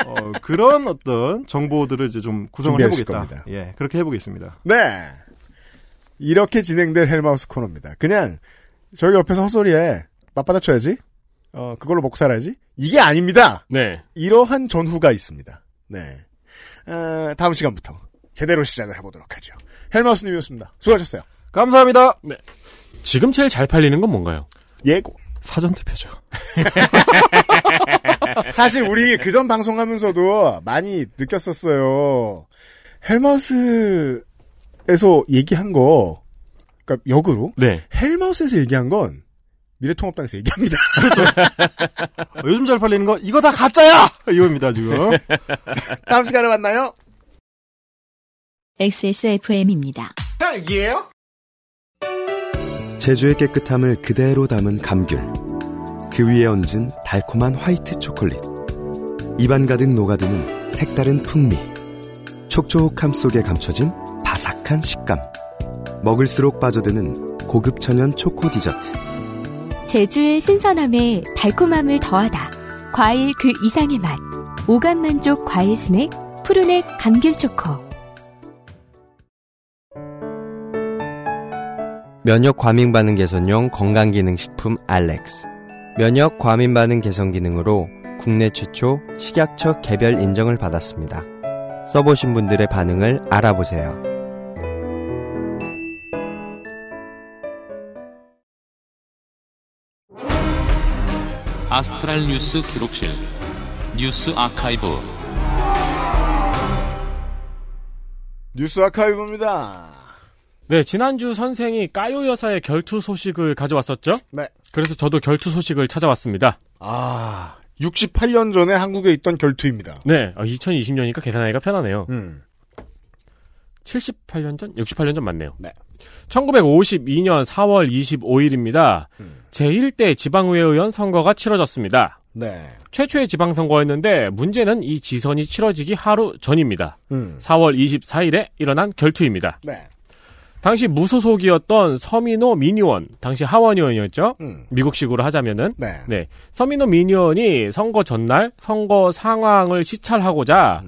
어, 그런 어떤 정보들을 이제 좀 구성을 해보겠다. 겁니다. 예, 그렇게 해보겠습니다. 네. 이렇게 진행될 헬마우스 코너입니다. 그냥 저희 옆에서 헛소리에 맞받아 쳐야지. 어, 그걸로 먹고 살아야지. 이게 아닙니다. 네. 이러한 전후가 있습니다. 네. 어, 다음 시간부터 제대로 시작을 해보도록 하죠. 헬마우스님이었습니다. 수고하셨어요. 감사합니다. 네. 지금 제일 잘 팔리는 건 뭔가요? 예고. 사전투표죠. <laughs> 사실 우리 그전 방송하면서도 많이 느꼈었어요. 헬마우스에서 얘기한 거, 그러니까 역으로 네. 헬마우스에서 얘기한 건 미래통합당에서 얘기합니다. <laughs> 어, 요즘 잘 팔리는 거, 이거 다 가짜야! 이겁니다, 지금. <laughs> 다음 시간에 만나요. XSFM입니다. 딸기예요? 제주의 깨끗함을 그대로 담은 감귤. 그 위에 얹은 달콤한 화이트 초콜릿. 입안 가득 녹아드는 색다른 풍미. 촉촉함 속에 감춰진 바삭한 식감. 먹을수록 빠져드는 고급 천연 초코 디저트. 제주의 신선함에 달콤함을 더하다. 과일 그 이상의 맛. 오감 만족 과일 스낵 푸르넥 감귤 초코. 면역 과민 반응 개선용 건강 기능 식품 알렉스. 면역 과민 반응 개선 기능으로 국내 최초 식약처 개별 인정을 받았습니다. 써보신 분들의 반응을 알아보세요. 아스트랄 뉴스 기록실 뉴스 아카이브 뉴스 아카이브입니다. 네, 지난주 선생이 까요 여사의 결투 소식을 가져왔었죠? 네. 그래서 저도 결투 소식을 찾아왔습니다. 아, 68년 전에 한국에 있던 결투입니다. 네, 2020년이니까 계산하기가 편하네요. 음. 78년 전? 68년 전 맞네요. 네. 1952년 4월 25일입니다. 제1대 지방의회 의원 선거가 치러졌습니다. 네. 최초의 지방선거였는데 문제는 이 지선이 치러지기 하루 전입니다. 음. 4월 24일에 일어난 결투입니다. 네. 당시 무소속이었던 서민호 민의원, 당시 하원 의원이었죠. 음. 미국식으로 하자면은 네. 서민호 민의원이 선거 전날 선거 상황을 시찰하고자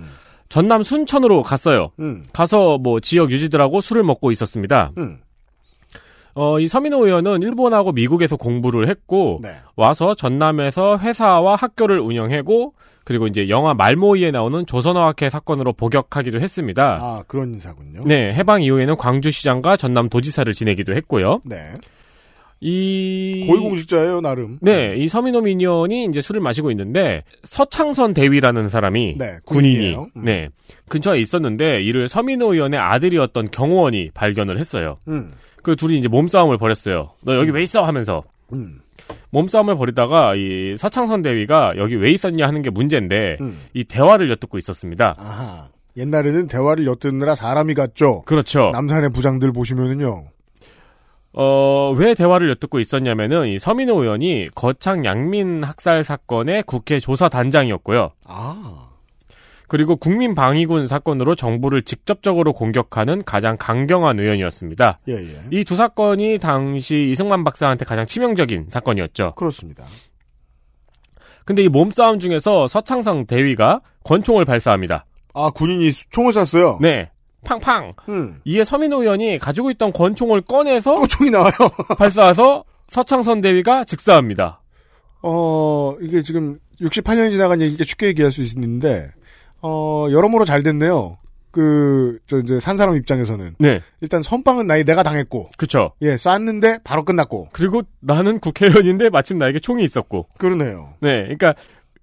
전남 순천으로 갔어요. 음. 가서 뭐 지역 유지들하고 술을 먹고 있었습니다. 음. 어, 이 서민호 의원은 일본하고 미국에서 공부를 했고 네. 와서 전남에서 회사와 학교를 운영하고 그리고 이제 영화 말모이에 나오는 조선어학회 사건으로 복역하기도 했습니다. 아, 그런 인사군요. 네, 해방 이후에는 광주시장과 전남 도지사를 지내기도 했고요. 네. 이 고위공직자예요, 나름. 네, 이 서민호 민의원이 이제 술을 마시고 있는데 서창선 대위라는 사람이 네, 군인이. 음. 네 근처에 있었는데 이를 서민호 의원의 아들이었던 경호원이 발견을 했어요. 음. 그 둘이 이제 몸싸움을 벌였어요. 너 여기 왜 있어 하면서 음. 몸싸움을 벌이다가 이 서창선 대위가 여기 왜 있었냐 하는 게 문제인데 음. 이 대화를 엿듣고 있었습니다. 아하. 옛날에는 대화를 엿듣느라 사람이 갔죠. 그렇죠. 남산의 부장들 보시면은요. 어, 왜 대화를 엿듣고 있었냐면은 이 서민호 의원이 거창 양민 학살 사건의 국회 조사 단장이었고요. 아. 그리고 국민 방위군 사건으로 정부를 직접적으로 공격하는 가장 강경한 의원이었습니다. 예, 예. 이 두 사건이 당시 이승만 박사한테 가장 치명적인 사건이었죠. 그렇습니다. 근데 이 몸싸움 중에서 서창성 대위가 권총을 발사합니다. 아, 군인이 수- 총을 쐈어요? 네. 팡팡. 음. 이에 서민호 의원이 가지고 있던 권총을 꺼내서 총이 나와요. <laughs> 발사해서 서창선 대위가 즉사합니다. 어, 이게 지금 68년이 지나간 얘기니까 쉽게 얘기할 수 있는데, 어, 여러모로 잘 됐네요. 그, 저, 이제, 산 사람 입장에서는. 네. 일단 선빵은 나이 내가 당했고. 그쵸. 예, 쐈는데 바로 끝났고. 그리고 나는 국회의원인데 마침 나에게 총이 있었고. 그러네요. 네. 그러니까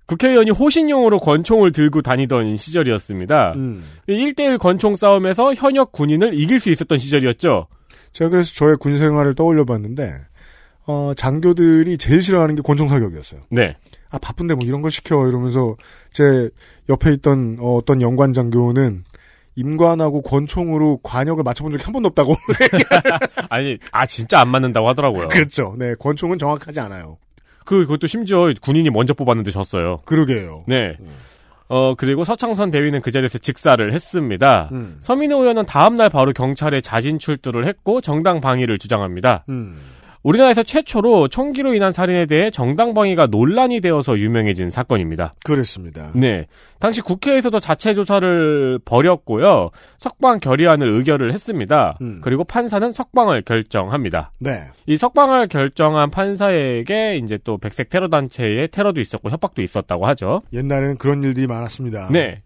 국회의원이 호신용으로 권총을 들고 다니던 시절이었습니다. 음. 1대1 권총 싸움에서 현역 군인을 이길 수 있었던 시절이었죠. 제가 그래서 저의 군 생활을 떠올려 봤는데, 어, 장교들이 제일 싫어하는 게 권총 사격이었어요. 네. 아, 바쁜데 뭐 이런 걸 시켜. 이러면서 제 옆에 있던 어, 떤 연관 장교는 임관하고 권총으로 관역을 맞춰본 적이 한 번도 없다고. <laughs> 아니, 아, 진짜 안 맞는다고 하더라고요. <laughs> 그렇죠. 네, 권총은 정확하지 않아요. 그, 그것도 심지어 군인이 먼저 뽑았는데 졌어요. 그러게요. 네. 어, 그리고 서창선 대위는 그 자리에서 직사를 했습니다. 음. 서민호 의원은 다음날 바로 경찰에 자진 출두를 했고 정당 방위를 주장합니다. 음. 우리나라에서 최초로 총기로 인한 살인에 대해 정당 방위가 논란이 되어서 유명해진 사건입니다. 그렇습니다. 네. 당시 국회에서도 자체 조사를 벌였고요. 석방 결의안을 의결을 했습니다. 음. 그리고 판사는 석방을 결정합니다. 네. 이 석방을 결정한 판사에게 이제 또 백색 테러 단체의 테러도 있었고 협박도 있었다고 하죠. 옛날에는 그런 일들이 많았습니다. 네.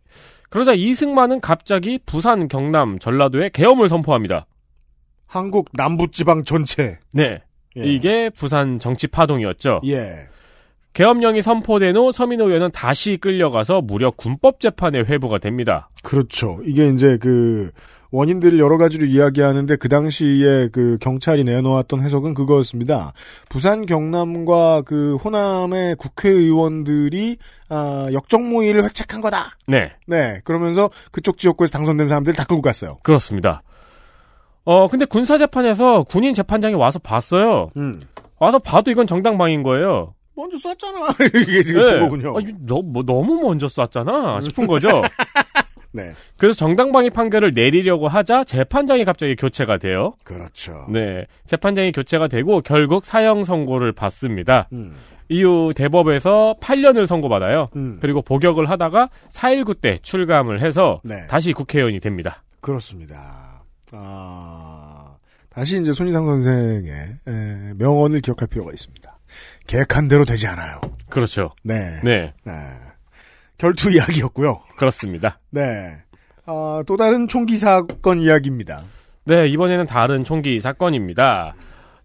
그러자 이승만은 갑자기 부산, 경남, 전라도에 계엄을 선포합니다. 한국 남부지방 전체. 네. 예. 이게 부산 정치 파동이었죠. 예. 계엄령이 선포된 후 서민호 의원은 다시 끌려가서 무려 군법 재판에 회부가 됩니다. 그렇죠. 이게 이제 그 원인들을 여러 가지로 이야기하는데 그 당시에 그 경찰이 내놓았던 해석은 그거였습니다. 부산 경남과 그 호남의 국회의원들이 아, 역적 모의를 획책한 거다. 네. 네. 그러면서 그쪽 지역구에서 당선된 사람들 다 끌고 갔어요. 그렇습니다. 어, 근데 군사재판에서 군인 재판장이 와서 봤어요. 음. 와서 봐도 이건 정당방인 거예요. 먼저 쐈잖아. <laughs> 이게 지금 네. 거군요. 아, 너, 뭐, 너무 먼저 쐈잖아 싶은 거죠. <laughs> 네. 그래서 정당방위 판결을 내리려고 하자 재판장이 갑자기 교체가 돼요. 그렇죠. 네. 재판장이 교체가 되고 결국 사형 선고를 받습니다. 음. 이후 대법에서 8년을 선고받아요. 음. 그리고 복역을 하다가 4.19 때 출감을 해서 네. 다시 국회의원이 됩니다. 그렇습니다. 아, 다시 이제 손희상 선생의 에, 명언을 기억할 필요가 있습니다. 계획한 대로 되지 않아요. 그렇죠. 네. 네. 네. 결투 이야기였고요. 그렇습니다. 네. 아, 또 다른 총기 사건 이야기입니다. 네, 이번에는 다른 총기 사건입니다.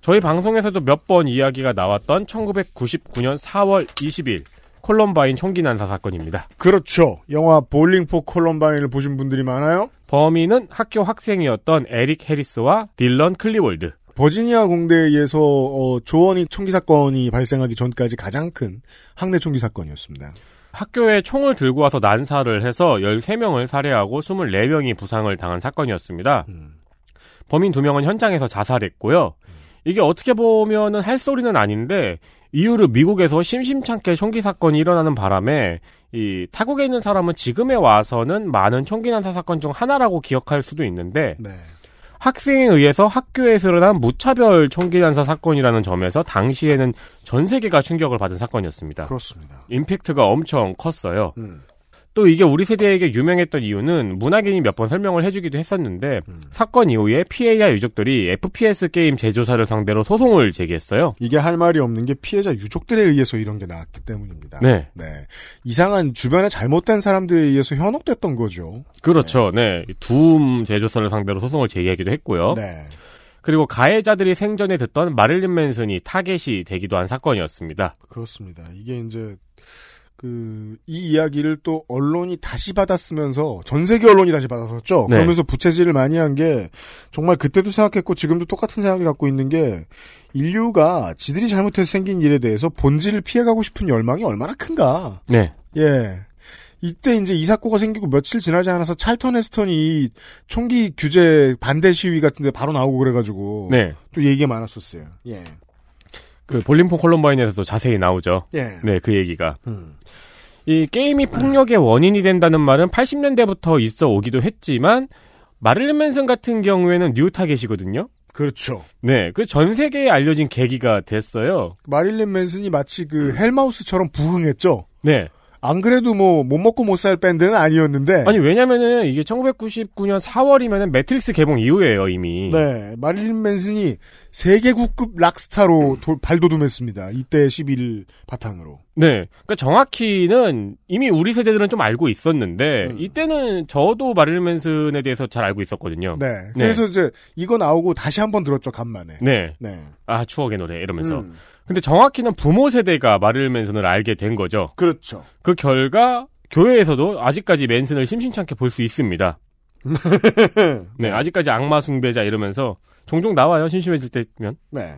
저희 방송에서도 몇 번 이야기가 나왔던 1999년 4월 20일 콜럼바인 총기 난사 사건입니다. 그렇죠. 영화 볼링포 콜럼바인을 보신 분들이 많아요. 범인은 학교 학생이었던 에릭 해리스와 딜런 클리볼드. 버지니아 공대에서 어, 조승희 총기 사건이 발생하기 전까지 가장 큰 학내 총기 사건이었습니다. 학교에 총을 들고 와서 난사를 해서 13명을 살해하고 24명이 부상을 당한 사건이었습니다. 범인 2명은 현장에서 자살했고요. 이게 어떻게 보면은 할 소리는 아닌데 이후로 미국에서 심심찮게 총기 사건이 일어나는 바람에 이 타국에 있는 사람은 지금에 와서는 많은 총기 난사 사건 중 하나라고 기억할 수도 있는데 네. 학생에 의해서 학교에서 일어난 무차별 총기 난사 사건이라는 점에서 당시에는 전 세계가 충격을 받은 사건이었습니다. 그렇습니다. 임팩트가 엄청 컸어요. 음. 또 이게 우리 세대에게 유명했던 이유는 문학인이 몇 번 설명을 해주기도 했었는데 음. 사건 이후에 피해자 유족들이 FPS 게임 제조사를 상대로 소송을 제기했어요. 이게 할 말이 없는 게 피해자 유족들에 의해서 이런 게 나왔기 때문입니다. 네. 이상한 주변에 잘못된 사람들에 의해서 현혹됐던 거죠. 그렇죠. 네. 둠 제조사를 상대로 소송을 제기하기도 했고요. 네. 그리고 가해자들이 생전에 듣던 마릴린 맨슨이 타겟이 되기도 한 사건이었습니다. 그렇습니다. 이게 이제 그 이 이야기를 또 언론이 다시 받았으면서 전 세계 언론이 다시 받았었죠. 네. 그러면서 부채질을 많이 한 게 정말 그때도 생각했고 지금도 똑같은 생각을 갖고 있는 게 인류가 지들이 잘못해서 생긴 일에 대해서 본질을 피해가고 싶은 열망이 얼마나 큰가. 네. 예. 이때 이제 이 사고가 생기고 며칠 지나지 않아서 찰턴 헤스턴이 이 총기 규제 반대 시위 같은데 바로 나오고 그래가지고 네. 또 얘기가 많았었어요. 예. 그 볼링폰 콜럼바인에서도 자세히 나오죠. 예. 네, 그 얘기가. 음. 이 게임이 폭력의 원인이 된다는 말은 80년대부터 있어 오기도 했지만 마릴린 맨슨 같은 경우에는 주 타겟이거든요. 그렇죠. 네, 그 전 세계에 알려진 계기가 됐어요. 마릴린 맨슨이 마치 그 헬마우스처럼 부흥했죠. 네. 안 그래도 뭐 못 먹고 못 살 밴드는 아니었는데. 아니 왜냐면은 이게 1999년 4월이면은 매트릭스 개봉 이후에요 이미. 네, 마릴린 맨슨이 세계구급 락스타로 도- 발돋움했습니다. 이때 이 일을 바탕으로. 네. 그러니까 정확히는 이미 우리 세대들은 좀 알고 있었는데 음. 이때는 저도 마릴린 맨슨에 대해서 잘 알고 있었거든요. 네. 그래서 이제 이거 나오고 다시 한번 들었죠, 간만에. 네. 네. 아 추억의 노래 이러면서. 음. 근데 정확히는 부모 세대가 마릴린 맨슨을 알게 된 거죠. 그렇죠. 그 결과 교회에서도 아직까지 맨슨을 심심찮게 볼 수 있습니다. <laughs> 네, 아직까지 악마 숭배자 이러면서 종종 나와요. 심심해질 때면. 네.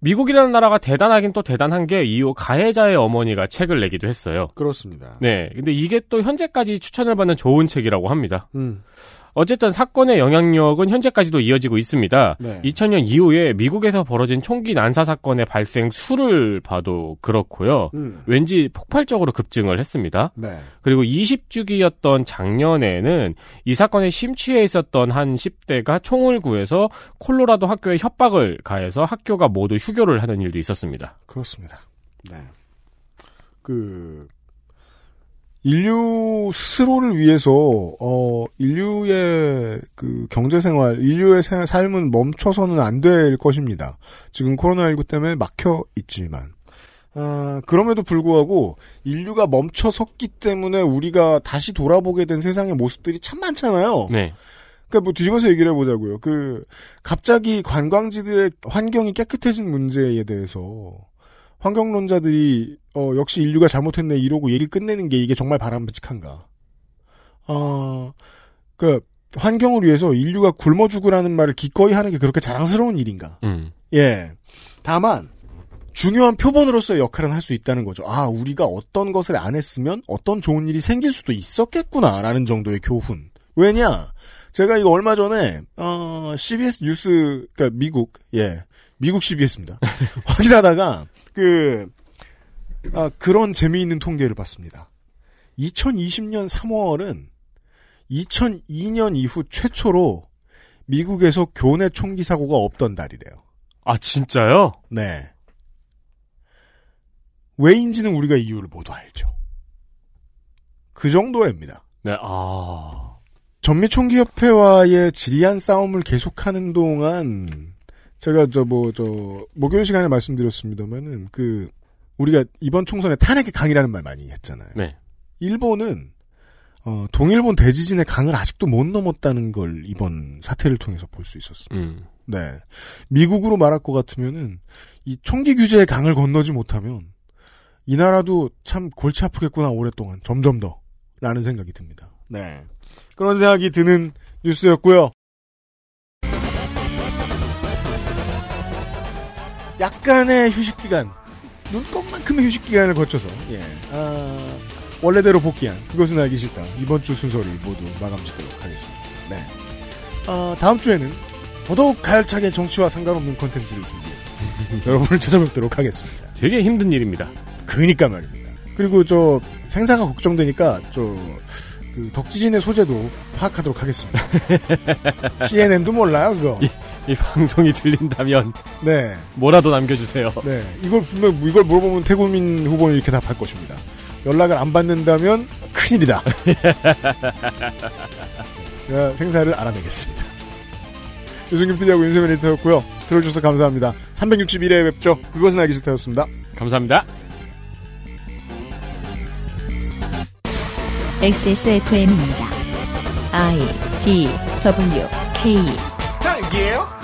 미국이라는 나라가 대단하긴 또 대단한 게 이후 가해자의 어머니가 책을 내기도 했어요. 그렇습니다. 네, 근데 이게 또 현재까지 추천을 받는 좋은 책이라고 합니다. 음. 어쨌든 사건의 영향력은 현재까지도 이어지고 있습니다. 네. 2000년 이후에 미국에서 벌어진 총기 난사 사건의 발생 수를 봐도 그렇고요. 음. 왠지 폭발적으로 급증을 했습니다. 네. 그리고 20주기였던 작년에는 이 사건에 심취해 있었던 한 10대가 총을 구해서 콜로라도 학교에 협박을 가해서 학교가 모두 휴교를 하는 일도 있었습니다. 그렇습니다. 네. 그 인류 스스로를 위해서 어 인류의 그 경제 생활, 인류의 생- 삶은 멈춰서는 안 될 것입니다. 지금 코로나19 때문에 막혀 있지만 아, 그럼에도 불구하고 인류가 멈춰 섰기 때문에 우리가 다시 돌아보게 된 세상의 모습들이 참 많잖아요. 네. 그러니까 뭐 뒤집어서 얘기를 해보자고요. 그 갑자기 관광지들의 환경이 깨끗해진 문제에 대해서 환경론자들이 어 역시 인류가 잘못했네 이러고 얘기 끝내는 게 이게 정말 바람직한가? 어, 그 환경을 위해서 인류가 굶어 죽으라는 말을 기꺼이 하는 게 그렇게 자랑스러운 일인가? 음. 예. 다만 중요한 표본으로서의 역할은 할 수 있다는 거죠. 아, 우리가 어떤 것을 안 했으면 어떤 좋은 일이 생길 수도 있었겠구나라는 정도의 교훈. 왜냐? 제가 이거 얼마 전에 어, CBS 뉴스 그러니까 미국 예 미국 CBS입니다. <laughs> 확인하다가 그 아, 그런 재미있는 통계를 봤습니다. 2020년 3월은 2002년 이후 최초로 미국에서 교내 총기 사고가 없던 달이래요. 아, 진짜요? 네. 왜인지는 우리가 이유를 모두 알죠. 그 정도랍니다. 네, 아. 전미총기협회와의 지리한 싸움을 계속하는 동안 제가 저 뭐 저 목요일 시간에 말씀드렸습니다만은 그 우리가 이번 총선에 탄핵의 강이라는 말 많이 했잖아요. 네. 일본은 어, 동일본 대지진의 강을 아직도 못 넘었다는 걸 이번 사태를 통해서 볼 수 있었습니다. 음. 네. 미국으로 말할 것 같으면은 이 총기 규제의 강을 건너지 못하면 이 나라도 참 골치 아프겠구나 오랫동안 점점 더 라는 생각이 듭니다. 네. 그런 생각이 드는 뉴스였고요. 약간의 휴식 기간, 눈곱만큼의 휴식 기간을 거쳐서 예, 아, 원래대로 복귀한 그것은 알기 싫다 이번 주 순서를 모두 마감짓도록 하겠습니다. 네. 아, 다음 주에는 더더욱 가열차게 정치와 상관없는 컨텐츠를 준비해서 <laughs> 여러분을 찾아뵙도록 하겠습니다. 되게 힘든 일입니다. 그니까 말입니다. 그리고 저 생사가 걱정되니까 저 그 덕지진의 소재도 파악하도록 하겠습니다. <laughs> CNN도 몰라요 그거. 이, 이 방송이 들린다면 네. 뭐라도 남겨주세요. 네. 이걸 분명 이걸 물어보면 태국민 후보는 이렇게 답할 것입니다. 연락을 안 받는다면 큰일이다. <laughs> 제가 생사를 알아내겠습니다. 유승균 PD하고 윤세민 에디터였고요. 들어주셔서 감사합니다. 361회 뵙죠. 그것은 알기 싫다였습니다. 감사합니다. XSFM입니다. I D W K 딸기예요?